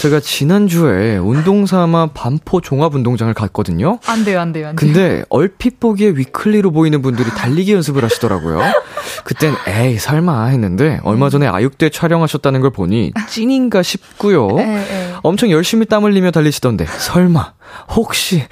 제가 지난주에 운동 삼아 반포 종합운동장을 갔거든요. 안 돼요, 안 돼요, 안 돼요. 근데 얼핏 보기에 위클리로 보이는 분들이 달리기 연습을 하시더라고요. 그땐 에이 설마 했는데 얼마 전에 아육대 촬영하셨다는 걸 보니 찐인가 싶고요. 엄청 열심히 땀 흘리며 달리시던데 설마 혹시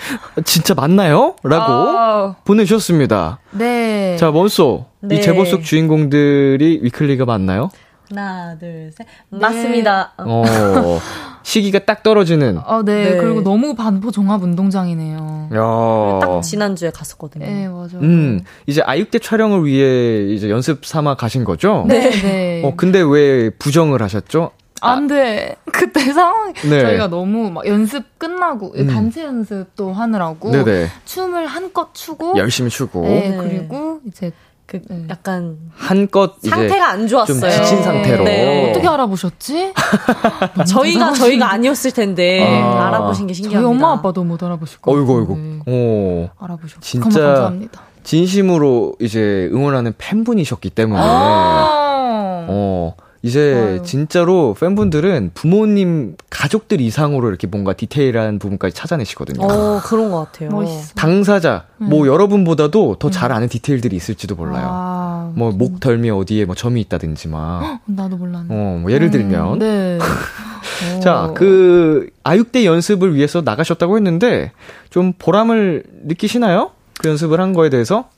진짜 맞나요? 라고 아, 보내주셨습니다. 네. 자 먼소 네. 이 제보 속 주인공들이 위클리가 맞나요? 하나, 둘, 셋. 맞습니다. 어. 어 시기가 딱 떨어지는. 어, 네. 네. 그리고 너무 반포 종합 운동장이네요. 야. 딱 지난주에 갔었거든요. 네, 맞아요. 음 이제 아육대 촬영을 위해 이제 연습 삼아 가신 거죠? 네, 네. 어 근데 왜 부정을 하셨죠? 안 돼. *laughs* 그때 상황 네. 저희가 너무 막 연습 끝나고 음. 단체 연습도 하느라고 네네 춤을 한껏 추고 열심히 추고 네, 네. 그리고 이제 그 네. 약간 한껏 상태가 안 좋았어요. 좀 지친 상태로. 네. 어떻게 알아보셨지? *laughs* 저희가 저희가 아니었을 텐데 아. 알아보신 게 저희 신기합니다. 엄마 아빠도 못 알아보실 거예요. 어이구 어이구 오 알아보셨고 진짜 감사합니다. 진심으로 이제 응원하는 팬분이셨기 때문에 아~ 어 이제 좋아요. 진짜로 팬분들은 부모님 가족들 이상으로 이렇게 뭔가 디테일한 부분까지 찾아내시거든요. 어 그런 것 같아요. 멋있어. 당사자 뭐 여러분보다도 더 잘 아는 디테일들이 있을지도 몰라요. 아, 뭐목 덜미 어디에 뭐 점이 있다든지 막. 나도 몰랐네. 어, 뭐 예를 들면 음, 네. *laughs* 자, 어. 그 아육대 연습을 위해서 나가셨다고 했는데 좀 보람을 느끼시나요? 그 연습을 한 거에 대해서?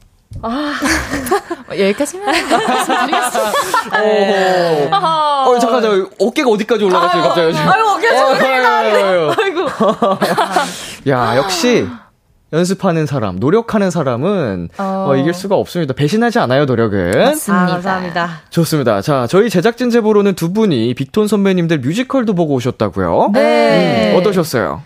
어, 여기까지만. 어, 잠깐, 저 어깨가 어디까지 올라갔어요, 갑자기 지금. 아유 어깨 어, 좀 아유, 아유, 아유. 아이고. 야, 역시 연습하는 사람, 노력하는 사람은 어. 어, 이길 수가 없습니다. 배신하지 않아요, 노력은. 맞습니다. 아, 감사합니다. 좋습니다. 자, 저희 제작진 제보로는 두 분이 빅톤 선배님들 뮤지컬도 보고 오셨다고요. 네. 음, 어떠셨어요?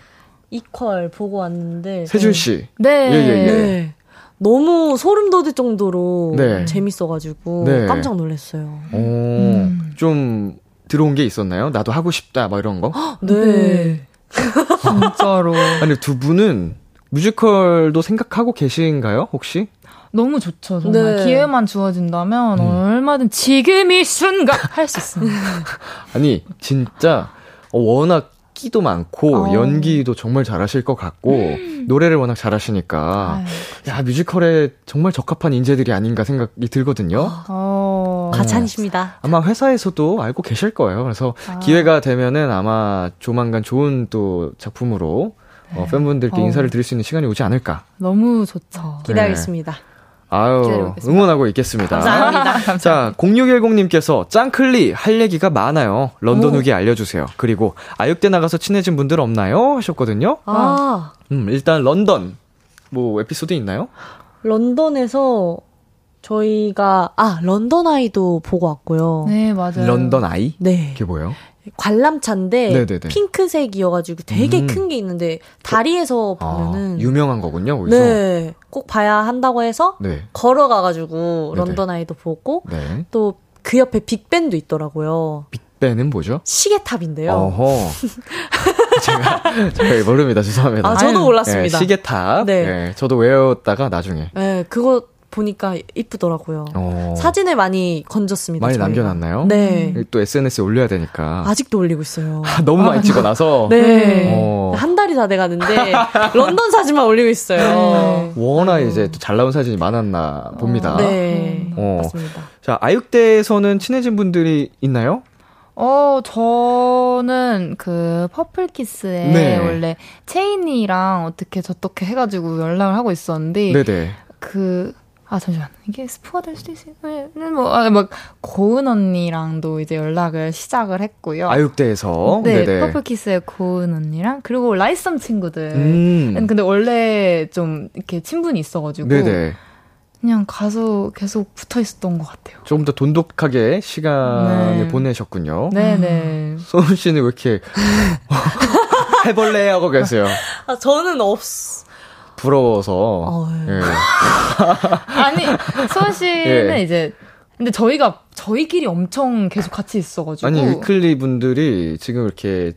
이퀄 보고 왔는데 세준 씨. 네. 예, 예, 예. 네. 너무 소름 돋을 정도로 네. 재밌어가지고 네. 깜짝 놀랐어요. 오, 음. 좀 들어온 게 있었나요? 나도 하고 싶다, 뭐 이런 거? 네. *laughs* 진짜로. 아니, 두 분은 뮤지컬도 생각하고 계신가요, 혹시? 너무 좋죠, 정말. 네. 기회만 주어진다면 음. 얼마든 지금 이 순간 할 수 있습니다. *laughs* 아니, 진짜, 어, 워낙 끼도 많고, 어. 연기도 정말 잘하실 것 같고, 노래를 워낙 잘하시니까, 아유. 야, 뮤지컬에 정말 적합한 인재들이 아닌가 생각이 들거든요. 어. 가찬이십니다. 아마 회사에서도 알고 계실 거예요. 그래서 아. 기회가 되면은 아마 조만간 좋은 또 작품으로 어, 팬분들께 어. 인사를 드릴 수 있는 시간이 오지 않을까. 너무 좋죠. 기대하겠습니다. 아유. 응원하고 있겠습니다. 감사합니다. *laughs* 자, 0610님께서 짱클리 할 얘기가 많아요. 런던 후기 알려주세요. 그리고 아육대 나가서 친해진 분들 없나요? 하셨거든요. 아 음, 일단 런던 뭐 에피소드 있나요? 런던에서 저희가 아 런던 아이도 보고 왔고요. 네, 맞아요. 런던 아이? 네. 그게 뭐예요? 관람차인데 네네네. 핑크색이어가지고 되게 음. 큰게 있는데 다리에서 아, 보면은 유명한 거군요, 거기서. 네, 꼭 봐야 한다고 해서 네. 걸어가가지고 네네. 런던 아이도 보고 네. 또그 옆에 빅벤도 있더라고요. 빅벤은 뭐죠? 시계탑인데요. 어허. *laughs* 제가, 제가 모릅니다. 죄송합니다. 아, 저도 아유. 몰랐습니다. 네, 시계탑. 네. 네. 저도 외웠다가 나중에. 네, 그거 보니까 이쁘더라고요. 어, 사진을 많이 건졌습니다. 많이 저희가. 남겨놨나요? 네. 또 SNS에 올려야 되니까. 아직도 올리고 있어요. *laughs* 너무 많이 찍어놔서. *laughs* 네. 어. 한 달이 다 돼가는데 *laughs* 런던 사진만 올리고 있어요. 워낙 이제 또 잘 나온 사진이 많았나 봅니다. 네. 어. 맞습니다. 자, 아육대에서는 친해진 분들이 있나요? 어, 저는 그 퍼플키스에 네. 원래 채인이랑 어떻게 저떻게 해가지고 연락을 하고 있었는데 네네. 그 아 잠시만 이게 스포가 될 수도 있어요. 네, 네, 뭐, 아, 막 고은 언니랑도 이제 연락을 시작을 했고요. 아육대에서 네, 퍼플키스의 고은 언니랑 그리고 라이썸 친구들. 음. 근데 원래 좀 이렇게 친분이 있어가지고 네네. 그냥 가서 계속 붙어 있었던 것 같아요. 조금 더 돈독하게 시간을 네. 보내셨군요. 네네. 소은 씨는 왜 이렇게 *laughs* 해볼래 하고 계세요. 아, 저는 없, 부러워서. 어, 예. *laughs* 아니 소은 씨는 예. 이제 근데 저희가 저희끼리 엄청 계속 같이 있어가지고 아니 위클리 분들이 지금 이렇게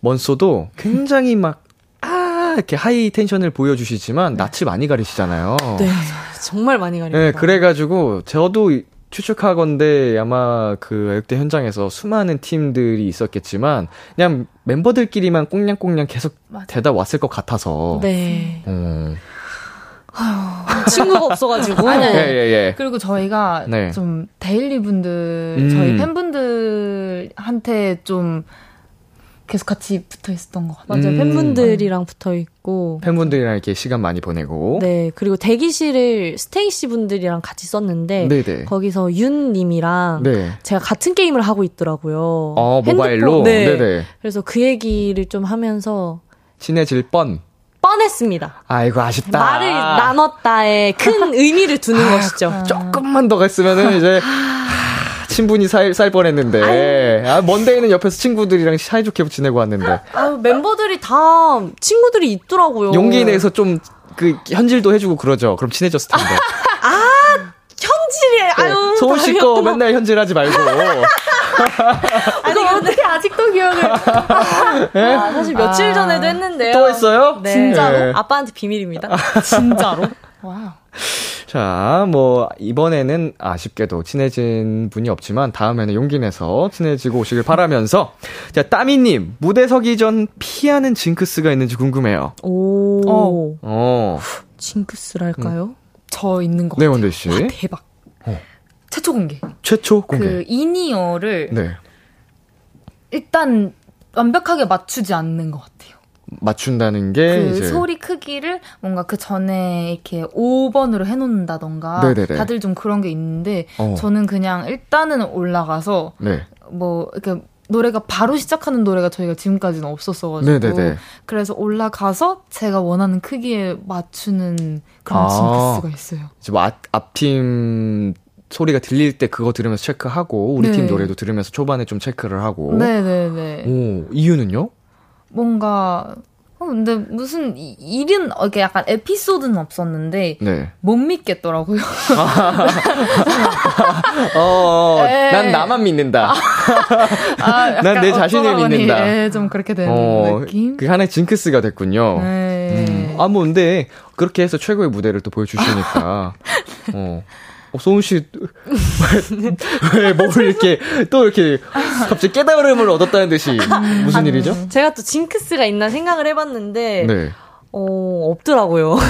먼소도 굉장히 막 아, 이렇게 high tension을 보여주시지만 낯을 많이 가리시잖아요. 네. 정말 많이 가립니다. 네, 그래가지고 저도 추측하건데 아마 그 역대 현장에서 수많은 팀들이 있었겠지만 그냥 멤버들끼리만 꽁냥꽁냥 계속. 대다 왔을 것 같아서. 네. 어. 친구가 없어가지고. 아니, 아니. 예, 예, 예. 그리고 저희가 네. 좀 데일리 분들 음. 저희 팬분들한테 좀 계속 같이 붙어 있었던 것 같아요. 맞아요. 음. 팬분들이랑 붙어 있고. 팬분들이랑 이렇게 시간 많이 보내고. 네. 그리고 대기실을 스테이시 분들이랑 같이 썼는데. 네네. 거기서 윤님이랑 네. 제가 같은 게임을 하고 있더라고요. 어, 핸드폰. 모바일로? 네. 네네. 그래서 그 얘기를 좀 하면서 친해질 뻔. 뻔했습니다. 아이고, 아쉽다. 말을 나눴다에 큰 의미를 두는 것이죠. 조금만 더 갔으면은 이제 *laughs* 친분이 살, 살 뻔했는데. 아, 먼데이는 옆에서 친구들이랑 사이좋게 지내고 왔는데. 아, 멤버들이 다 친구들이 있더라고요. 용기 내서 좀 그 현질도 해주고 그러죠. 그럼 친해졌을 텐데. *laughs* 현질이 아유. 소은 씨거 다행이었구나. 맨날 현질하지 말고. *laughs* 아니 어떻게 아직도 기억을? *laughs* 아, 사실 며칠 전에도 했는데요. 또 했어요? 네. 진짜로? 아빠한테 비밀입니다. 진짜로? 와우. 자, 뭐, 이번에는 아쉽게도 친해진 분이 없지만, 다음에는 용기 내서 친해지고 오시길 바라면서, 자, 따미님, 무대 서기 전 피하는 징크스가 있는지 궁금해요. 오. 어. 어. 징크스랄까요? 저 있는 것 네, 같아요. 원대 씨. 와, 대박. 어. 최초 공개. 최초 공개. 그 이니어를 네. 일단 완벽하게 맞추지 않는 것 같아요. 맞춘다는 게, 그 이제. 소리 크기를 뭔가 그 전에 이렇게 5번으로 해놓는다던가 네네네. 다들 좀 그런 게 있는데 어. 저는 그냥 일단은 올라가서 네. 뭐 이렇게 노래가 바로 시작하는 노래가 저희가 지금까지는 없었어가지고 네네네. 그래서 올라가서 제가 원하는 크기에 맞추는 그런 아. 징크스가 있어요. 지금 앞, 앞팀 소리가 들릴 때 그거 들으면서 체크하고, 우리 네. 팀 노래도 들으면서 초반에 좀 체크를 하고. 네네네. 오, 이유는요? 뭔가 어, 근데 무슨 이- 일은 어, 이게 약간 에피소드는 없었는데 네. 못 믿겠더라고요. *laughs* 어, 에. 난 나만 믿는다. 아, *laughs* 약간 난내 자신을 믿는다. 예, 좀 그렇게 되는 어, 느낌. 그게 하나의 징크스가 됐군요. 네. 음. 아, 뭐, 근데, 그렇게 해서 최고의 무대를 또 보여주시니까. *laughs* 어. 어, 소은 씨, 왜, 왜, 뭘 이렇게, 또 이렇게, 갑자기 깨달음을 얻었다는 듯이, 무슨 일이죠? 제가 또 징크스가 있나 생각을 해봤는데 네. 어 없더라고요. *laughs*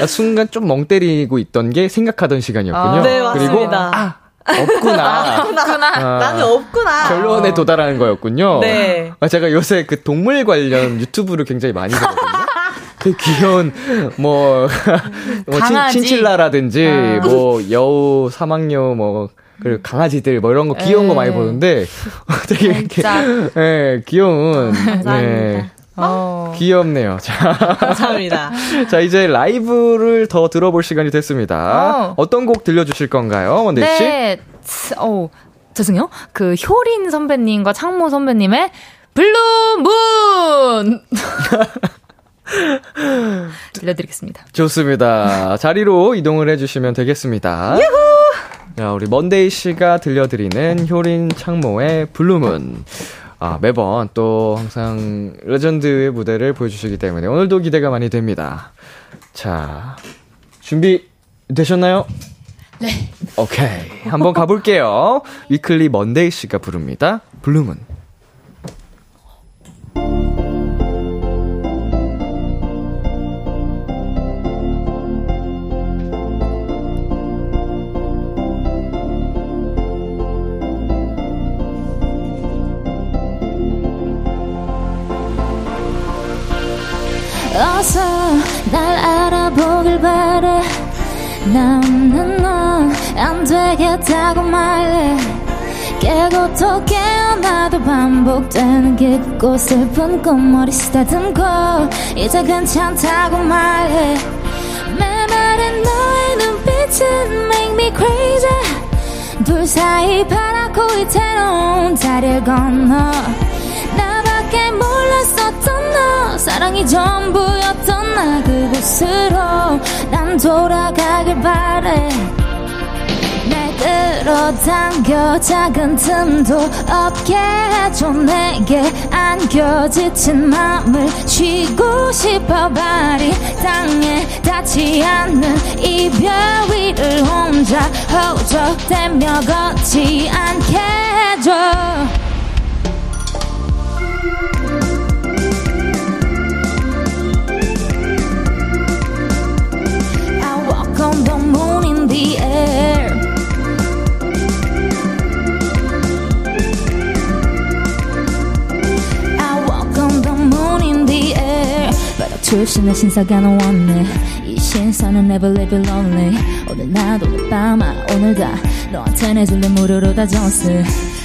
아, 순간 좀 멍 때리고 있던 게 생각하던 시간이었군요. 아, 네 그리고, 맞습니다. 아, 없구나. 아, 나는 없구나. 결론에 도달하는 거였군요. 네. 아, 제가 요새 그 동물 관련 유튜브를 굉장히 많이 보거든요. *laughs* 그 귀여운 뭐, *laughs* 뭐 친, 강아지. 친칠라라든지 아. 뭐 여우 사막여 뭐 그리고 강아지들 뭐 이런 거 귀여운 거 에. 많이 보는데 *laughs* 되게 이렇게 진짜. 예, 귀여운. *laughs* 네. 어. 귀엽네요. 자, 감사합니다. 자 이제 라이브를 더 들어볼 시간이 됐습니다. 어. 어떤 곡 들려주실 건가요, 먼데이 씨? 네. 츠, 어, 죄송해요. 그 효린 선배님과 창모 선배님의 Blue Moon *laughs* 들려드리겠습니다. 좋습니다. 자리로 이동을 해주시면 되겠습니다. 자, 우리 먼데이 씨가 들려드리는 효린 창모의 Blue Moon. 아, 매번 또 항상 레전드의 무대를 보여주시기 때문에 오늘도 기대가 많이 됩니다. 자, 준비 되셨나요? 네. 오케이. 한번 가볼게요. 위클리 먼데이 씨가 부릅니다. Blue Moon. 안 되겠다고 말해. 깨고 또 깨어나도 반복되는 깊고 슬픈 꿈 머리 쓰다듬고 이제 괜찮다고 말해. 메마른 너의 눈빛은 make me crazy. 둘 사이 바라고 이태로운 다리를 건너. 나밖에 몰랐었던 너. 사랑이 전부였던 나 그곳으로 난 돌아가길 바래. 날 끌어당겨 작은 틈도 없게 해줘. 내게 안겨 지친 맘을 쉬고 싶어. 발이 땅에 닿지 않는 이별 위를 혼자 허적대며 걷지 않게 해줘 바닥 출신의 신사가는 원네. 이 신사는 never live lonely. 오늘 나도 내 밤아 오늘 다 너한테 내줄래 무료로 다 줬어.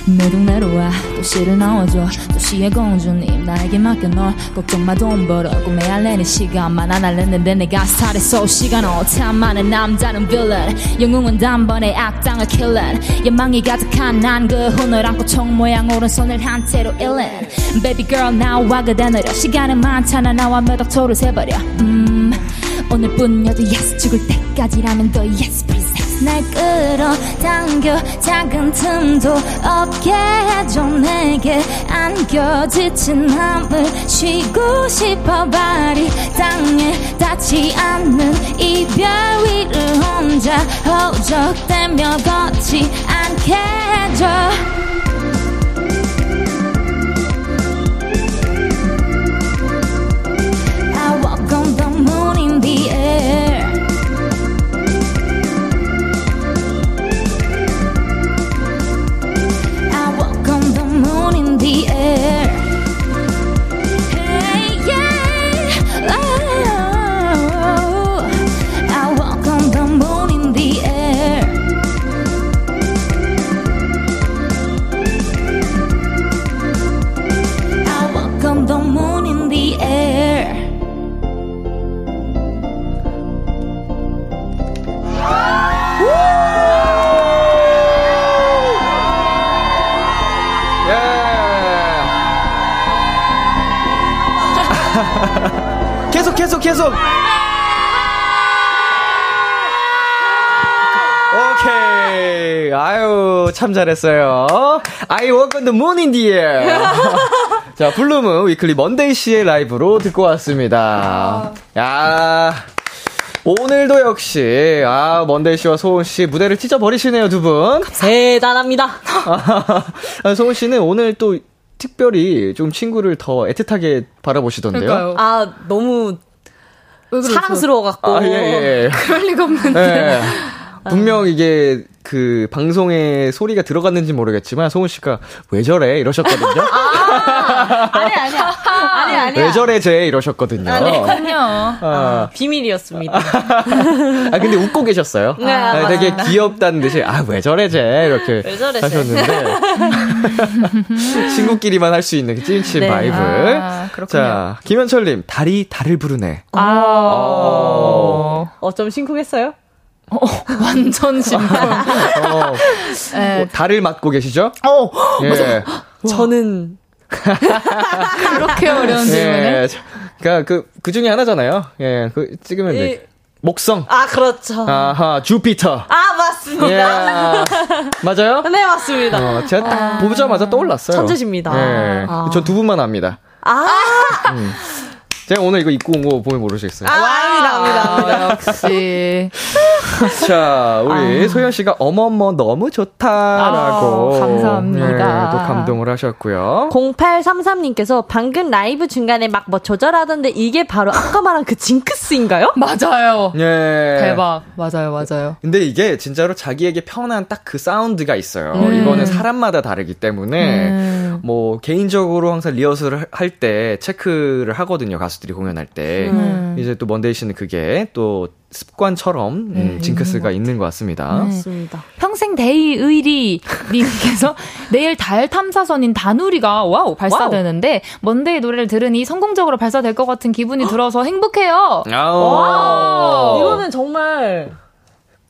내 동네로 와 도시를 넣어줘. 도시의 공주님 나에게 맡겨 널. 걱정 마 돈 벌어 알레는 시간만 안 알렸는데 내가 살해서 시간 오참 많은 남자는 빌런 영웅은 단번에 악당을 킬런 연망이 가득한 난 그 혼을 안고 총 모양 오른손을 한 채로 일른 Baby girl 나와 그대 느려. 시간은 많잖아. 나와 몇 억초를 세버려. 음 오늘뿐이어도 yes 죽을 때까지라면 더 yes 날 끌어당겨 작은 틈도 없게 해줘. 내게 안겨 지친 맘을 쉬고 싶어. 발이 땅에 닿지 않는 이별 위를 혼자 허적대며 걷지 않게 해줘 계속. 오케이. 아유, 참 잘했어요. I walk on the moon in the air. *laughs* 자, 블루문 위클리 먼데이 씨의 라이브로 듣고 왔습니다. 야 오늘도 역시, 아, 먼데이 씨와 소은 씨 무대를 찢어 버리시네요, 두 분. 대단합니다. *laughs* 아, 소은 씨는 오늘 또 특별히 좀 친구를 더 애틋하게 바라보시던데요. 아, 너무 사랑스러워 갖고. 아, 예, 예. *laughs* 그럴 리가 없는데. 예. 분명 이게 그 방송에 소리가 들어갔는지 모르겠지만 소은 씨가 왜 저래 이러셨거든요. 아니, 아니야. 아니, 아니야. 왜 저래 쟤 이러셨거든요. 그럼요. 아, 비밀이었습니다. 아, 근데 웃고 계셨어요. 네, 아, 되게 귀엽다는 듯이 아 왜 저래 쟤 이렇게. 하셨는데 *laughs* 친구끼리만 할 수 있는 그 찐친 네. vibe. 아, 그렇군요. 자 김현철님 달이 달을 부르네. 아. 어. 어, 좀 심쿵했어요? 완전 심쿵. 어, 네. 뭐, 달을 맡고 계시죠? 어, 예. 저는 그렇게 어려운 질문을. 예. 그러니까 그, 그 중에 하나잖아요. 예. 그 찍으면 돼. 이- 목성. 아, 그렇죠. 아하, Jupiter. 아, 맞습니다. 예. 맞아요? *laughs* 네, 맞습니다. 어, 제가 딱 보자마자 떠올랐어요. 천재십니다. 예. 아. 전두 분만 압니다. 아, 제가 오늘 이거 입고 온 거 보면 모르시겠어요. 아, 압니다, 압니다, 압니다. 아, 역시. *laughs* *laughs* 자, 우리 소연 씨가 어머머 너무 좋다라고. 아, 감사합니다. 예, 또 감동을 하셨고요. 0833님께서 방금 라이브 중간에 막 뭐 조절하던데 이게 바로 아까 말한 그 징크스인가요? *laughs* 맞아요. 예. 대박. 맞아요, 맞아요. 근데 이게 진짜로 자기에게 편한 딱 그 사운드가 있어요. 음. 이거는 사람마다 다르기 때문에 음. 뭐 개인적으로 항상 리허설을 할 때 체크를 하거든요. 가수들이 공연할 때. 음. 이제 또 먼데이 씨는 그게 또 습관처럼 음, 네, 징크스가 있는 것 같습니다. 네. 맞습니다. 평생 데일리 님께서 내일 달 탐사선인 다누리가 wow 발사되는데 wow. 먼데이 노래를 들으니 성공적으로 발사될 것 같은 기분이 들어서 행복해요. 와 이거는 정말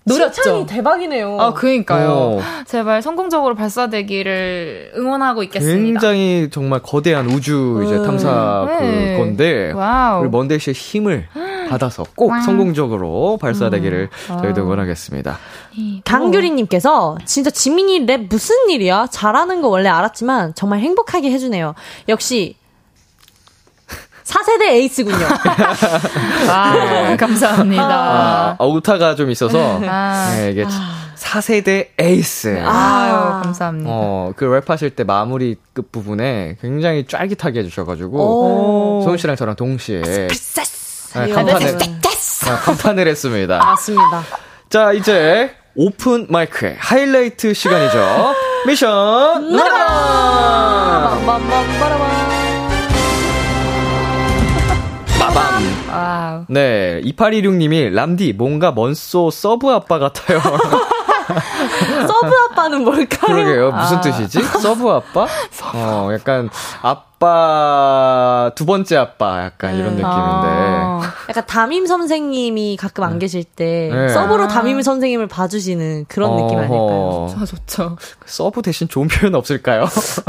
노력죠. 대박이네요. 아, 그니까요. 어. 제발 성공적으로 발사되기를 응원하고 있겠습니다. 굉장히 정말 거대한 우주 이제 음. 탐사 네. 그 건데 wow. 우리 먼데이 씨의 힘을 받아서 꼭 wow. 성공적으로 발사되기를 음. 저희도 응원하겠습니다. 강규리님께서 진짜 지민이 랩 무슨 일이야? 잘하는 거 원래 알았지만 정말 행복하게 해주네요. 역시 4세대 에이스군요. *laughs* 아, 네. 감사합니다. 아, 어, 오타가 좀 있어서, 아, 네, 이게 아. 4세대 에이스. 아, 감사합니다. 어, 그 랩하실 때 마무리 끝 부분에 굉장히 쫄깃하게 해주셔가지고, 소은 씨랑 저랑 동시에. 네, 감탄을, 감탄을 했습니다. *laughs* 맞습니다. 자, 이제 오픈 마이크의 하이라이트 시간이죠. *gasps* 미션 나라! 빠밤. wow. 네, 2816님이 람디 뭔가 먼소 sub 아빠 같아요. *laughs* *laughs* sub 아빠는 뭘까요? 그러게요. 무슨 아. 뜻이지? sub 아빠? *laughs* 어, 약간 아빠 두 번째 아빠 약간 네. 이런 느낌인데. 아. 약간 담임 선생님이 가끔 안 네. 계실 때 네. sub로 담임 선생님을 봐주시는 그런 느낌 아닐까요? 좋아 좋죠. sub 대신 좋은 표현 없을까요?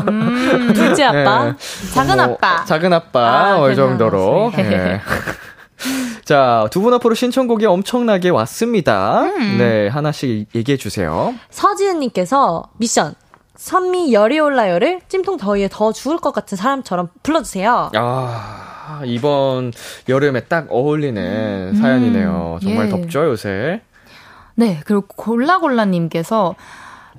음, *laughs* 둘째 아빠, 네. 작은 뭐, 아빠, 작은 아빠 아, 어, 이 정도로. 네. 자, 두 분 앞으로 신청곡이 엄청나게 왔습니다. 음. 네, 하나씩 얘기해 주세요. 서지은님께서 미션. 선미 열이 올라요를 찜통 더위에 더 죽을 것 같은 사람처럼 불러주세요. 아, 이번 여름에 딱 어울리는 음. 사연이네요. 정말 예. 덥죠, 요새? 네, 그리고 골라골라님께서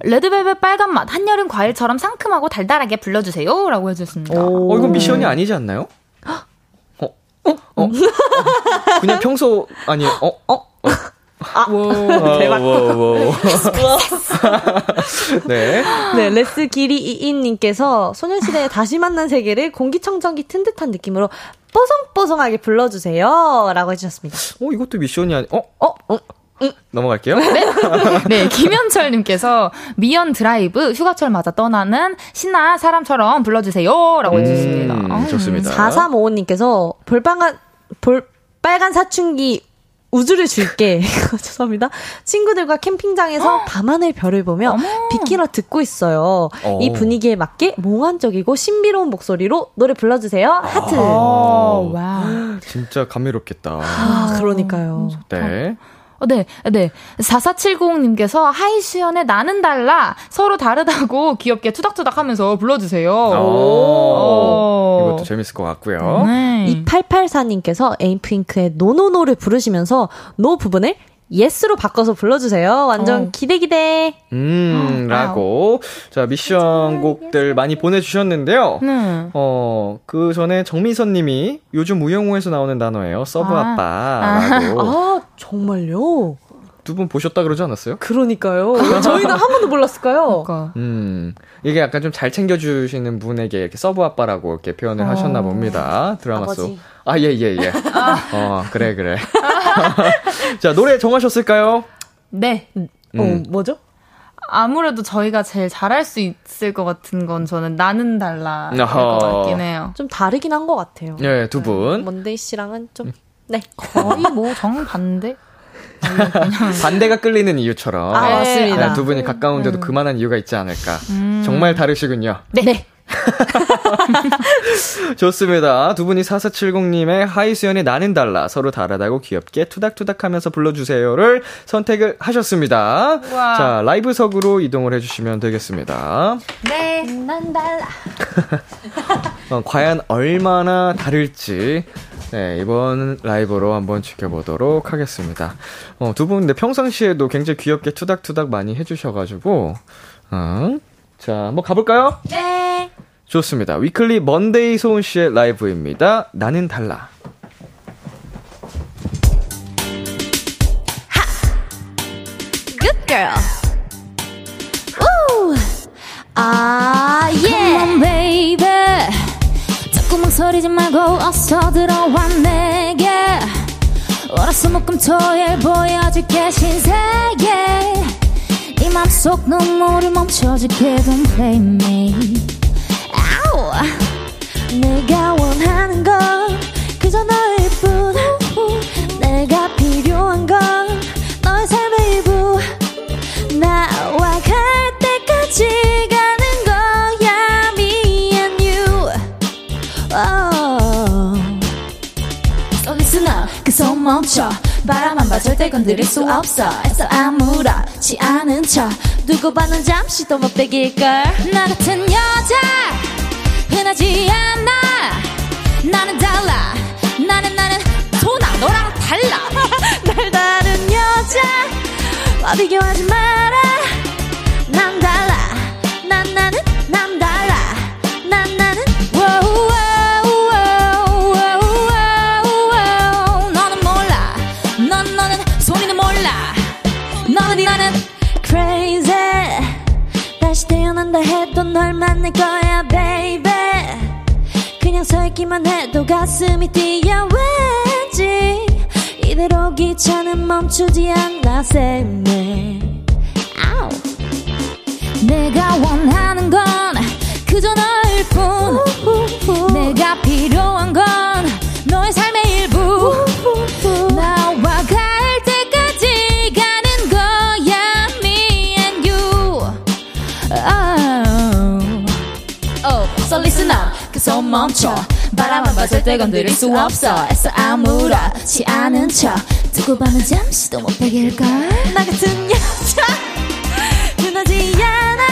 레드벨벳 빨간 맛 한여름 과일처럼 상큼하고 달달하게 불러주세요. 라고 해주셨습니다. 어, 이건 미션이 아니지 않나요? 어? 어? 그냥 평소 아니 어? 어? 어? 아, 오, 대박. *laughs* 네. 네, 레스 길이 이인님께서 소녀시대의 다시 만난 세계를 공기청정기 튼 듯한 느낌으로 뽀송뽀송하게 불러주세요. 라고 해주셨습니다. 어, 이것도 미션이 아니, 어? 어? 어? 넘어갈게요. 네. *laughs* 네, 김현철님께서 미연 드라이브 휴가철 맞아 떠나는 신난 사람처럼 불러주세요. 라고 해주셨습니다. 음, 좋습니다. 4355님께서 볼빨간, 볼, 빨간 사춘기 우주를 줄게. *laughs* 죄송합니다. 친구들과 캠핑장에서 밤하늘 별을 보며. 비키라 듣고 있어요. 오. 이 분위기에 맞게 몽환적이고 신비로운 목소리로 노래 불러주세요. 하트. 아, 와. 진짜 감미롭겠다. 아, 그러니까요. 네. 어, 네, 네. 4470님께서 하이수현의 나는 달라. 서로 다르다고 귀엽게 투닥투닥 하면서 불러주세요. 오. 오. 이것도 재밌을 것 같고요. 네. 2884님께서 에이핑크의 NoNoNo를 부르시면서 no 부분을 yes로 바꿔서 불러주세요. 완전 어. 기대 기대. 음, 어, 라고. 자, 미션 곡들 많이 보내주셨는데요. 네. 어, 그 전에 정민선 님이 요즘 우영우에서 나오는 단어예요. sub 아. 빠라고 아, 정말요? 두 분 보셨다 그러지 않았어요? 그러니까요. 저희는 한 번도 몰랐을까요? 그러니까. 음, 이게 약간 좀 잘 챙겨주시는 분에게 이렇게 sub 아빠라고 이렇게 표현을 어. 하셨나 봅니다. 드라마 속. 아, 예, 예, 예. 아. 어, 그래, 그래. *laughs* 자, 노래 정하셨을까요? 네. 음. 어, 뭐죠? 아무래도 저희가 제일 잘할 수 있을 것 같은 건 저는 나는 달라 것 같긴 해요. 좀 다르긴 한 것 같아요. 네, 두 분. 네, 먼데이 씨랑은 좀, 음. 네. 거의 뭐 정반대? 반대가 끌리는 이유처럼. 아, 맞습니다. 네, 두 분이 가까운데도 음. 그만한 이유가 있지 않을까. 음. 정말 다르시군요. 네. 네. *laughs* 좋습니다. 두 분이 4470님의 하이수연의 나는 달라 서로 다르다고 귀엽게 투닥투닥 하면서 불러주세요를 선택을 하셨습니다. 우와. 자, 라이브석으로 이동을 해주시면 되겠습니다. 네, 난 달라. *laughs* 어, 과연 얼마나 다를지 네, 이번 라이브로 한번 지켜보도록 하겠습니다. 어, 두 분, 근데 평상시에도 굉장히 귀엽게 투닥투닥 많이 해주셔가지고, 어, 자, 한번 가볼까요? 네. 좋습니다. 위클리 먼데이 소은 씨의 라이브입니다. 나는 달라. 하! Good girl. 망설이지 말고 어서 들어와 내게. 월화수 목금 토일 보여줄게 신세계. 이 맘속 눈물을 멈춰줄게 Don't play me. 아우 내가 원하는 건 멈춰 바람만 봐 절대 건드릴 수 없어. 애써 아무렇지 않은 척. 두고 봐는 잠시 도 못 빼길걸. 나 같은 여자 흔하지 않아. 나는 달라. 나는 나는 소나 너랑 달라. *laughs* 날 다른 여자 와 비교하지 마라. 난 달라. 난 나는 난 달라 널 만날 거야 baby. 그냥 서 있기만 해도 가슴이 뛰어 왠지. 이대로 기차는 멈추지 않나 아우. 내가 원하는 건 그저 너일 뿐. 내가 필요한 건 너의 삶의 멈춰. 바람만 봐 절대 건드릴 수 없어. 애써 아무렇지 않은 척. 두고 봐는 잠시도 못 베길걸. 나 같은 여자. 흔하지 않아.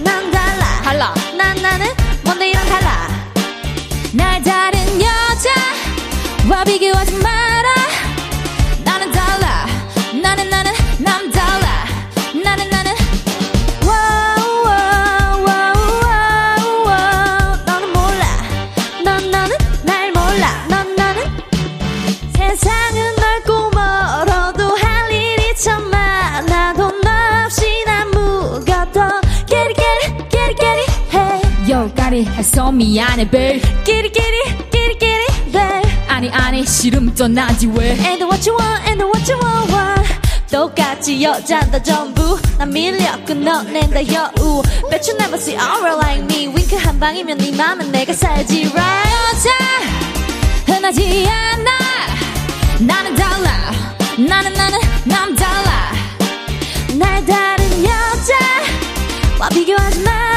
난 달라. 달라. 난 나는 뭔데 이런 달라. 날 다른 여자와 비교하지 마 해서 미안해 babe get it, babe 아니 아니 싫음 떠나지 왜 And what you want, and what you want, want. 똑같이 여잔다 전부 난 밀려 끊어낸다 여우 Bet you never see a girl like me 윙크 한 방이면 네 맘은 내가 살지 right 여자 흔하지 않아 나는 달라 나는 나는 남 달라 날 다른 여자와 비교하지 마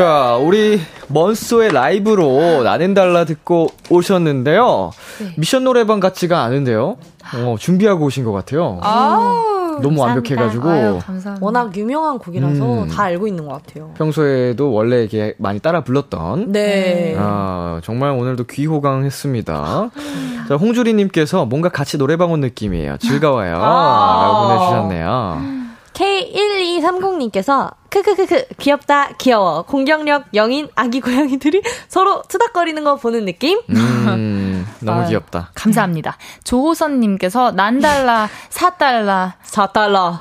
자, 우리 먼소의 라이브로 나는 달라 듣고 오셨는데요. 미션 노래방 같지가 않은데요. 어, 준비하고 오신 것 같아요. 너무 완벽해가지고 감사합니다. 워낙 유명한 곡이라서 음. 다 알고 있는 것 같아요 평소에도 원래 이게 많이 따라 불렀던 네 아, 정말 오늘도 귀호강했습니다. 자, 홍주리님께서 뭔가 같이 노래방 온 느낌이에요. 즐거워요. 라고 보내주셨네요. K1230님께서 크크크크 귀엽다 귀여워 공격력 영인 아기 고양이들이 *laughs* 서로 투닥거리는 거 보는 느낌 음, *laughs* 너무 아유. 귀엽다. 감사합니다. 조호선님께서 난달라 사달라 4달러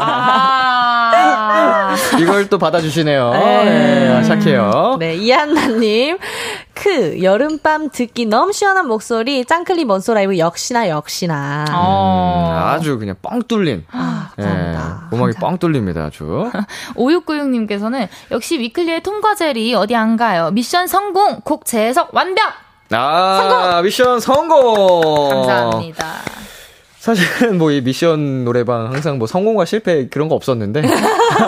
아 이걸 또 받아주시네요. 네. 네, 아, 착해요. 네 이한나님 크 여름밤 듣기 너무 시원한 목소리 짱클리 먼소 라이브 역시나 역시나 어. 음, 아주 그냥 뻥 뚫린. 아, 예, 감사합니다 음악이 뻥 뚫립니다, 아주. *laughs* 5696님께서는 역시 위클리의 톰과 제리 어디 안 가요. 미션 성공, 곡 재해석 완벽! 아, 미션 성공! 감사합니다. 사실은 뭐 이 미션 노래방 항상 뭐 성공과 실패 그런 거 없었는데 *laughs*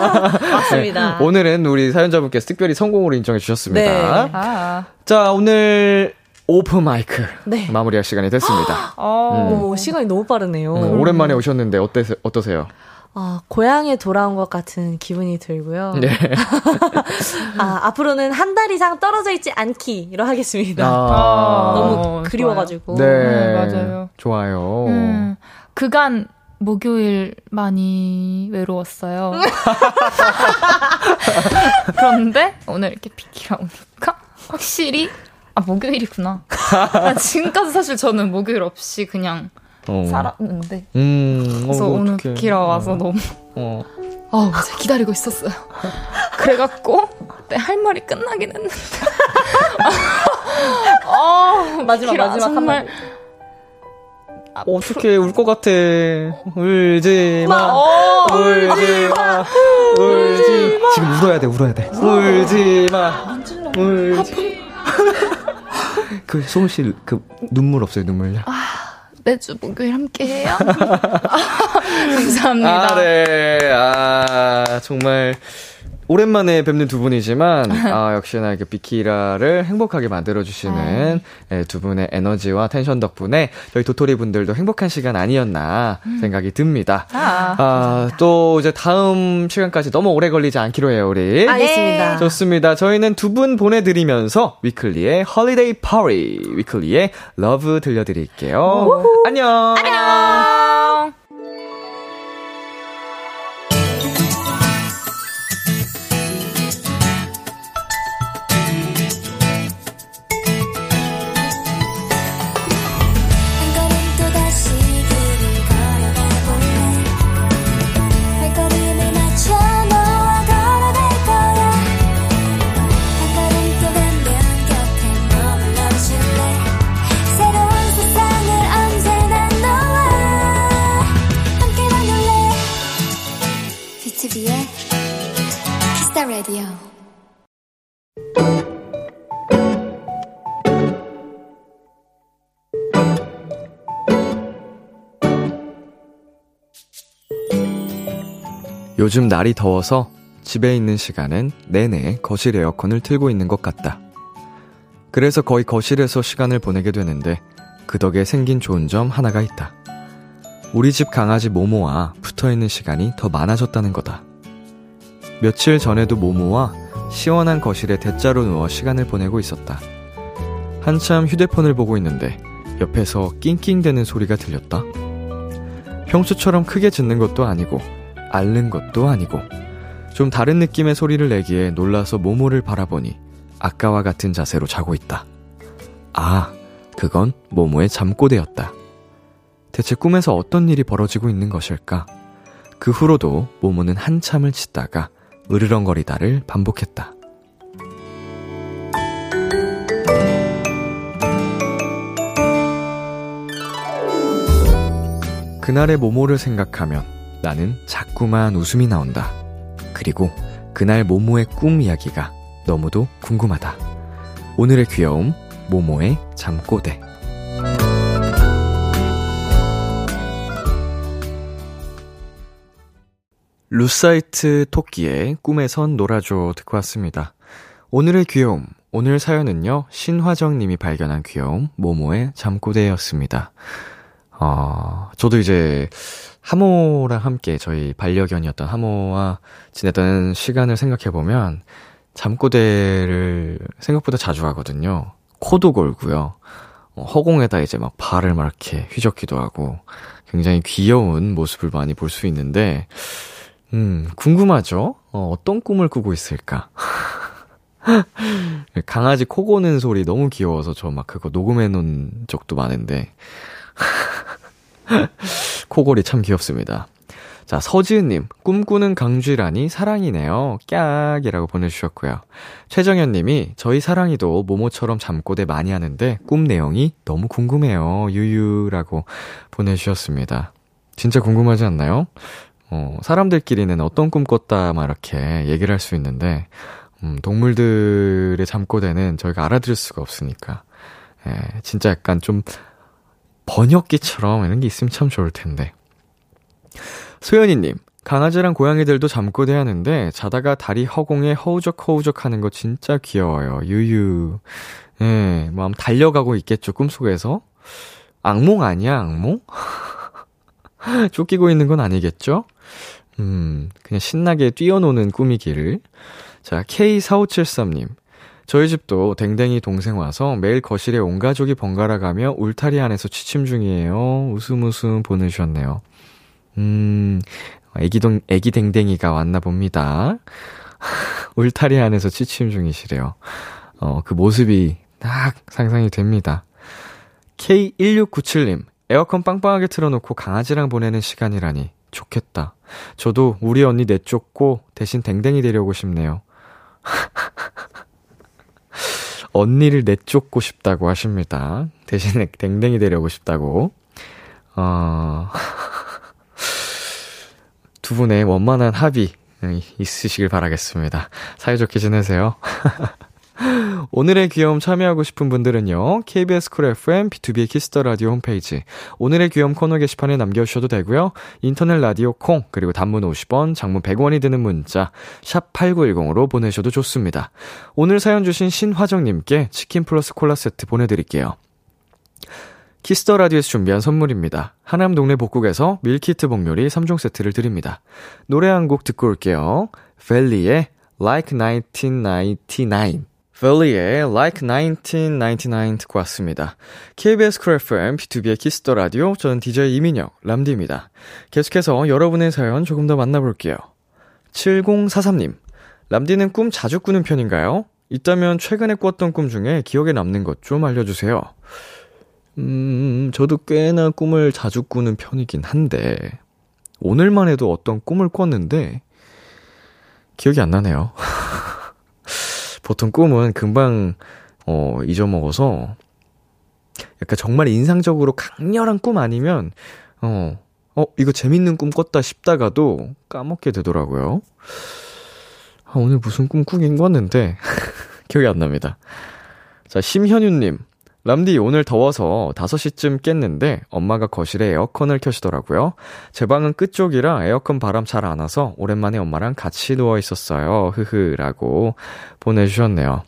맞습니다 네, 오늘은 우리 사연자분께서 특별히 성공으로 인정해 주셨습니다. 네. 아, 자, 오늘 오픈 마이크 네. 마무리할 시간이 됐습니다. 어. *gasps* 오 시간이 너무 빠르네요 음, 오랜만에 오셨는데 어떠세, 어떠세요? 어, 고향에 돌아온 것 같은 기분이 들고요. 네. *laughs* 아, 앞으로는 한 달 이상 떨어져 있지 않기로 하겠습니다. 아, 너무 그리워가지고. 네. 네, 맞아요. 좋아요. 음, 그간 목요일 많이 외로웠어요. *laughs* 그런데 오늘 이렇게 비키라 오니까 확실히 아 목요일이구나. 아, 지금까지 사실 저는 목요일 없이 그냥 어. 살았는데. 음, 그래서 어, 오늘 비키라 와서 어. 너무 어. *laughs* 어, 맞아 기다리고 있었어요. *laughs* 그래갖고 내 할 말이 끝나긴 했는데. 어, *laughs* 마지막 마지막 정말. 아, 어떻게 울 것 같아. 울지 마. 어, 울지 마. 울지 마. 지금 울어야 돼, 울어야 돼. 울지 마. 울지. 그 소은 씨 그 눈물 없어요, 눈물요? 아, 매주 목요일 함께 해요. 감사합니다. 아, 네. 아, 정말 오랜만에 뵙는 두 분이지만 *laughs* 아, 역시나 이렇게 비키라를 행복하게 만들어 주시는 네, 두 분의 에너지와 텐션 덕분에 저희 도토리 분들도 행복한 시간 아니었나 음. 생각이 듭니다. 아, 아, 또 이제 다음 시간까지 너무 오래 걸리지 않기로 해요, 우리. 알겠습니다. 좋습니다. 저희는 두 분 보내 드리면서 위클리의 Holiday Party, 위클리의 러브 들려 드릴게요. 안녕. 안녕. 요즘 날이 더워서 집에 있는 시간은 내내 거실 에어컨을 틀고 있는 것 같다. 그래서 거의 거실에서 시간을 보내게 되는데 그 덕에 생긴 좋은 점 하나가 있다. 우리 집 강아지 모모와 붙어 있는 시간이 더 많아졌다는 거다. 며칠 전에도 모모와 시원한 거실에 대자로 누워 시간을 보내고 있었다. 한참 휴대폰을 보고 있는데 옆에서 낑낑대는 소리가 들렸다. 평소처럼 크게 짖는 것도 아니고 앓는 것도 아니고 좀 다른 느낌의 소리를 내기에 놀라서 모모를 바라보니 아까와 같은 자세로 자고 있다. 아, 그건 모모의 잠꼬대였다. 대체 꿈에서 어떤 일이 벌어지고 있는 것일까? 그 후로도 모모는 한참을 짖다가 으르렁거리다를 반복했다. 그날의 모모를 생각하면 나는 자꾸만 웃음이 나온다. 그리고 그날 모모의 꿈 이야기가 너무도 궁금하다. 오늘의 귀여움, 모모의 잠꼬대. 루사이트 토끼의 꿈에선 놀아줘 듣고 왔습니다. 오늘의 귀여움, 오늘 사연은요, 신화정님이 발견한 귀여움, 모모의 잠꼬대였습니다. 어, 저도 이제 하모랑 함께 저희 반려견이었던 하모와 지냈던 시간을 생각해보면 잠꼬대를 생각보다 자주 하거든요. 코도 골고요. 어, 허공에다 이제 막 발을 막 이렇게 휘젓기도 하고 굉장히 귀여운 모습을 많이 볼 수 있는데, 음, 궁금하죠? 어, 어떤 꿈을 꾸고 있을까? *laughs* 강아지 코 고는 소리 너무 귀여워서 저 막 그거 녹음해 놓은 적도 많은데. *laughs* 코골이 참 귀엽습니다. 자, 서지은님, 꿈꾸는 강쥐라니 사랑이네요. 깍이라고 보내주셨고요. 최정현님이 저희 사랑이도 모모처럼 잠꼬대 많이 하는데 꿈 내용이 너무 궁금해요. 유유라고 보내주셨습니다. 진짜 궁금하지 않나요? 어, 사람들끼리는 어떤 꿈 꿨다, 막 이렇게 얘기를 할 수 있는데, 음, 동물들의 잠꼬대는 저희가 알아들을 수가 없으니까, 예, 진짜 약간 좀 번역기처럼 이런 게 있으면 참 좋을 텐데. 소연이님, 강아지랑 고양이들도 잠꼬대 하는데 자다가 다리 허공에 허우적 허우적 하는 거 진짜 귀여워요. 유유. 예, 뭐 달려가고 있겠죠, 꿈속에서. 악몽 아니야, 악몽? *laughs* 쫓기고 있는 건 아니겠죠? 음, 그냥 신나게 뛰어노는 꿈이기를. 자, K4573님. 저희 집도 댕댕이 동생 와서 매일 거실에 온 가족이 번갈아 가며 울타리 안에서 취침 중이에요. 웃음 웃음 보내주셨네요. 음, 애기 동, 애기 댕댕이가 왔나 봅니다. *laughs* 울타리 안에서 취침 중이시래요. 어, 그 모습이 딱 상상이 됩니다. K1697님, 에어컨 빵빵하게 틀어놓고 강아지랑 보내는 시간이라니. 좋겠다. 저도 우리 언니 내쫓고 대신 댕댕이 데려오고 싶네요. *laughs* 언니를 내쫓고 싶다고 하십니다. 대신에 댕댕이 데려오고 싶다고. 어, *laughs* 두 분의 원만한 합의 있으시길 바라겠습니다. 사이좋게 지내세요. *laughs* 오늘의 귀여움 참여하고 싶은 분들은요, KBS 쿨 FM, B2B의 키스터 라디오 홈페이지, 오늘의 귀여움 코너 게시판에 남겨 주셔도 되고요, 인터넷 라디오 콩, 그리고 단문 50원, 장문 100원이 드는 문자, 샵 8910으로 보내셔도 좋습니다. 오늘 사연 주신 신화정 님께 치킨 플러스 콜라 세트 보내 드릴게요. Kiss the Radio에서 준비한 선물입니다. 하남 동네 복국에서 밀키트 복요리 3종 세트를 드립니다. 노래 한 곡 듣고 올게요. 벨리의 Like 1999 벨리의 Like 1999 듣고 왔습니다. KBS 쿨 FM, B2B의 키스터 라디오, 저는 DJ 이민혁, 람디입니다. 계속해서 여러분의 사연 조금 더 만나볼게요. 7043님, 람디는 꿈 자주 꾸는 편인가요? 있다면 최근에 꿨던 꿈 중에 기억에 남는 것 좀 알려주세요. 음, 저도 꽤나 꿈을 자주 꾸는 편이긴 한데, 오늘만 해도 어떤 꿈을 꿨는데, 기억이 안 나네요. *laughs* 보통 꿈은 금방, 어, 잊어먹어서, 약간 정말 인상적으로 강렬한 꿈 아니면, 어, 어, 이거 재밌는 꿈 꿨다 싶다가도 까먹게 되더라고요. 아, 오늘 무슨 꿈 꾸긴 꿨는데, *laughs* 기억이 안 납니다. 자, 심현유님. 람디 오늘 더워서 5시쯤 깼는데 엄마가 거실에 에어컨을 켜시더라고요. 제 방은 끝쪽이라 에어컨 바람 잘 안 와서 오랜만에 엄마랑 같이 누워 있었어요. 흐흐라고 보내주셨네요.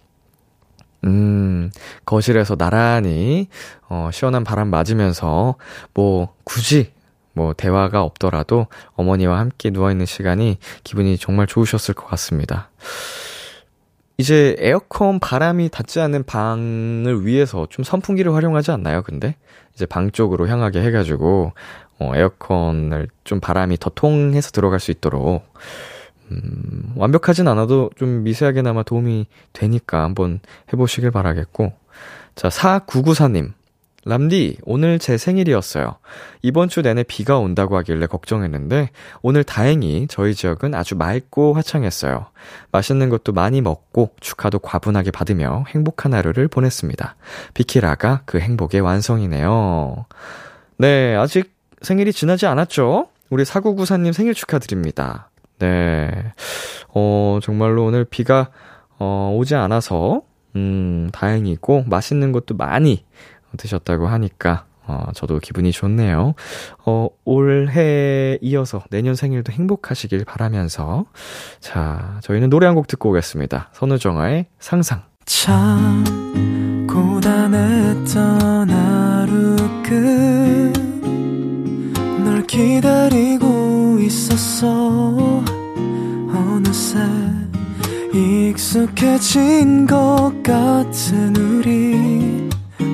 음, 거실에서 나란히, 어, 시원한 바람 맞으면서, 뭐, 굳이, 뭐, 대화가 없더라도 어머니와 함께 누워있는 시간이 기분이 정말 좋으셨을 것 같습니다. 이제 에어컨 바람이 닿지 않는 방을 위해서 좀 선풍기를 활용하지 않나요, 근데? 이제 방 쪽으로 향하게 해가지고, 어, 에어컨을 좀 바람이 더 통해서 들어갈 수 있도록, 음, 완벽하진 않아도 좀 미세하게나마 도움이 되니까 한번 해보시길 바라겠고. 자, 4994님. 람디, 오늘 제 생일이었어요. 이번 주 내내 비가 온다고 하길래 걱정했는데, 오늘 다행히 저희 지역은 아주 맑고 화창했어요. 맛있는 것도 많이 먹고, 축하도 과분하게 받으며 행복한 하루를 보냈습니다. 비키라가 그 행복의 완성이네요. 네, 아직 생일이 지나지 않았죠? 우리 사구구사님 생일 축하드립니다. 네. 어, 정말로 오늘 비가, 어, 오지 않아서, 음, 다행이고, 맛있는 것도 많이 드셨다고 하니까 어, 저도 기분이 좋네요. 어, 올해 이어서 내년 생일도 행복하시길 바라면서 자, 저희는 노래 한 곡 듣고 오겠습니다. 선우정아의 상상. 참 고단했던 하루 끝널 기다리고 있었어 어느새 익숙해진 것 같은 우리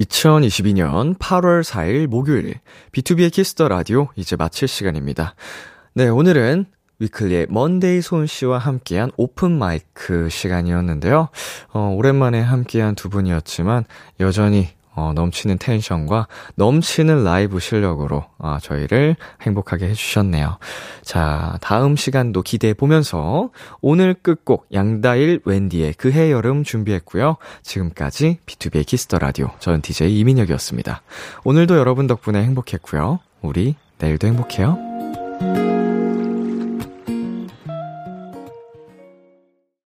2022년 8월 4일 목요일 B2B의 키스터 라디오 이제 마칠 시간입니다. 네, 오늘은 위클리의 먼데이 소은 씨와 함께한 오픈 마이크 시간이었는데요. 어, 오랜만에 함께한 두 분이었지만 여전히 어, 넘치는 텐션과 넘치는 라이브 실력으로 어, 저희를 행복하게 해주셨네요. 자, 다음 시간도 기대해 보면서 오늘 끝곡 양다일 웬디의 그해 여름 준비했고요. 지금까지 B2B의 키스터 라디오 저는 DJ 이민혁이었습니다. 오늘도 여러분 덕분에 행복했고요. 우리 내일도 행복해요.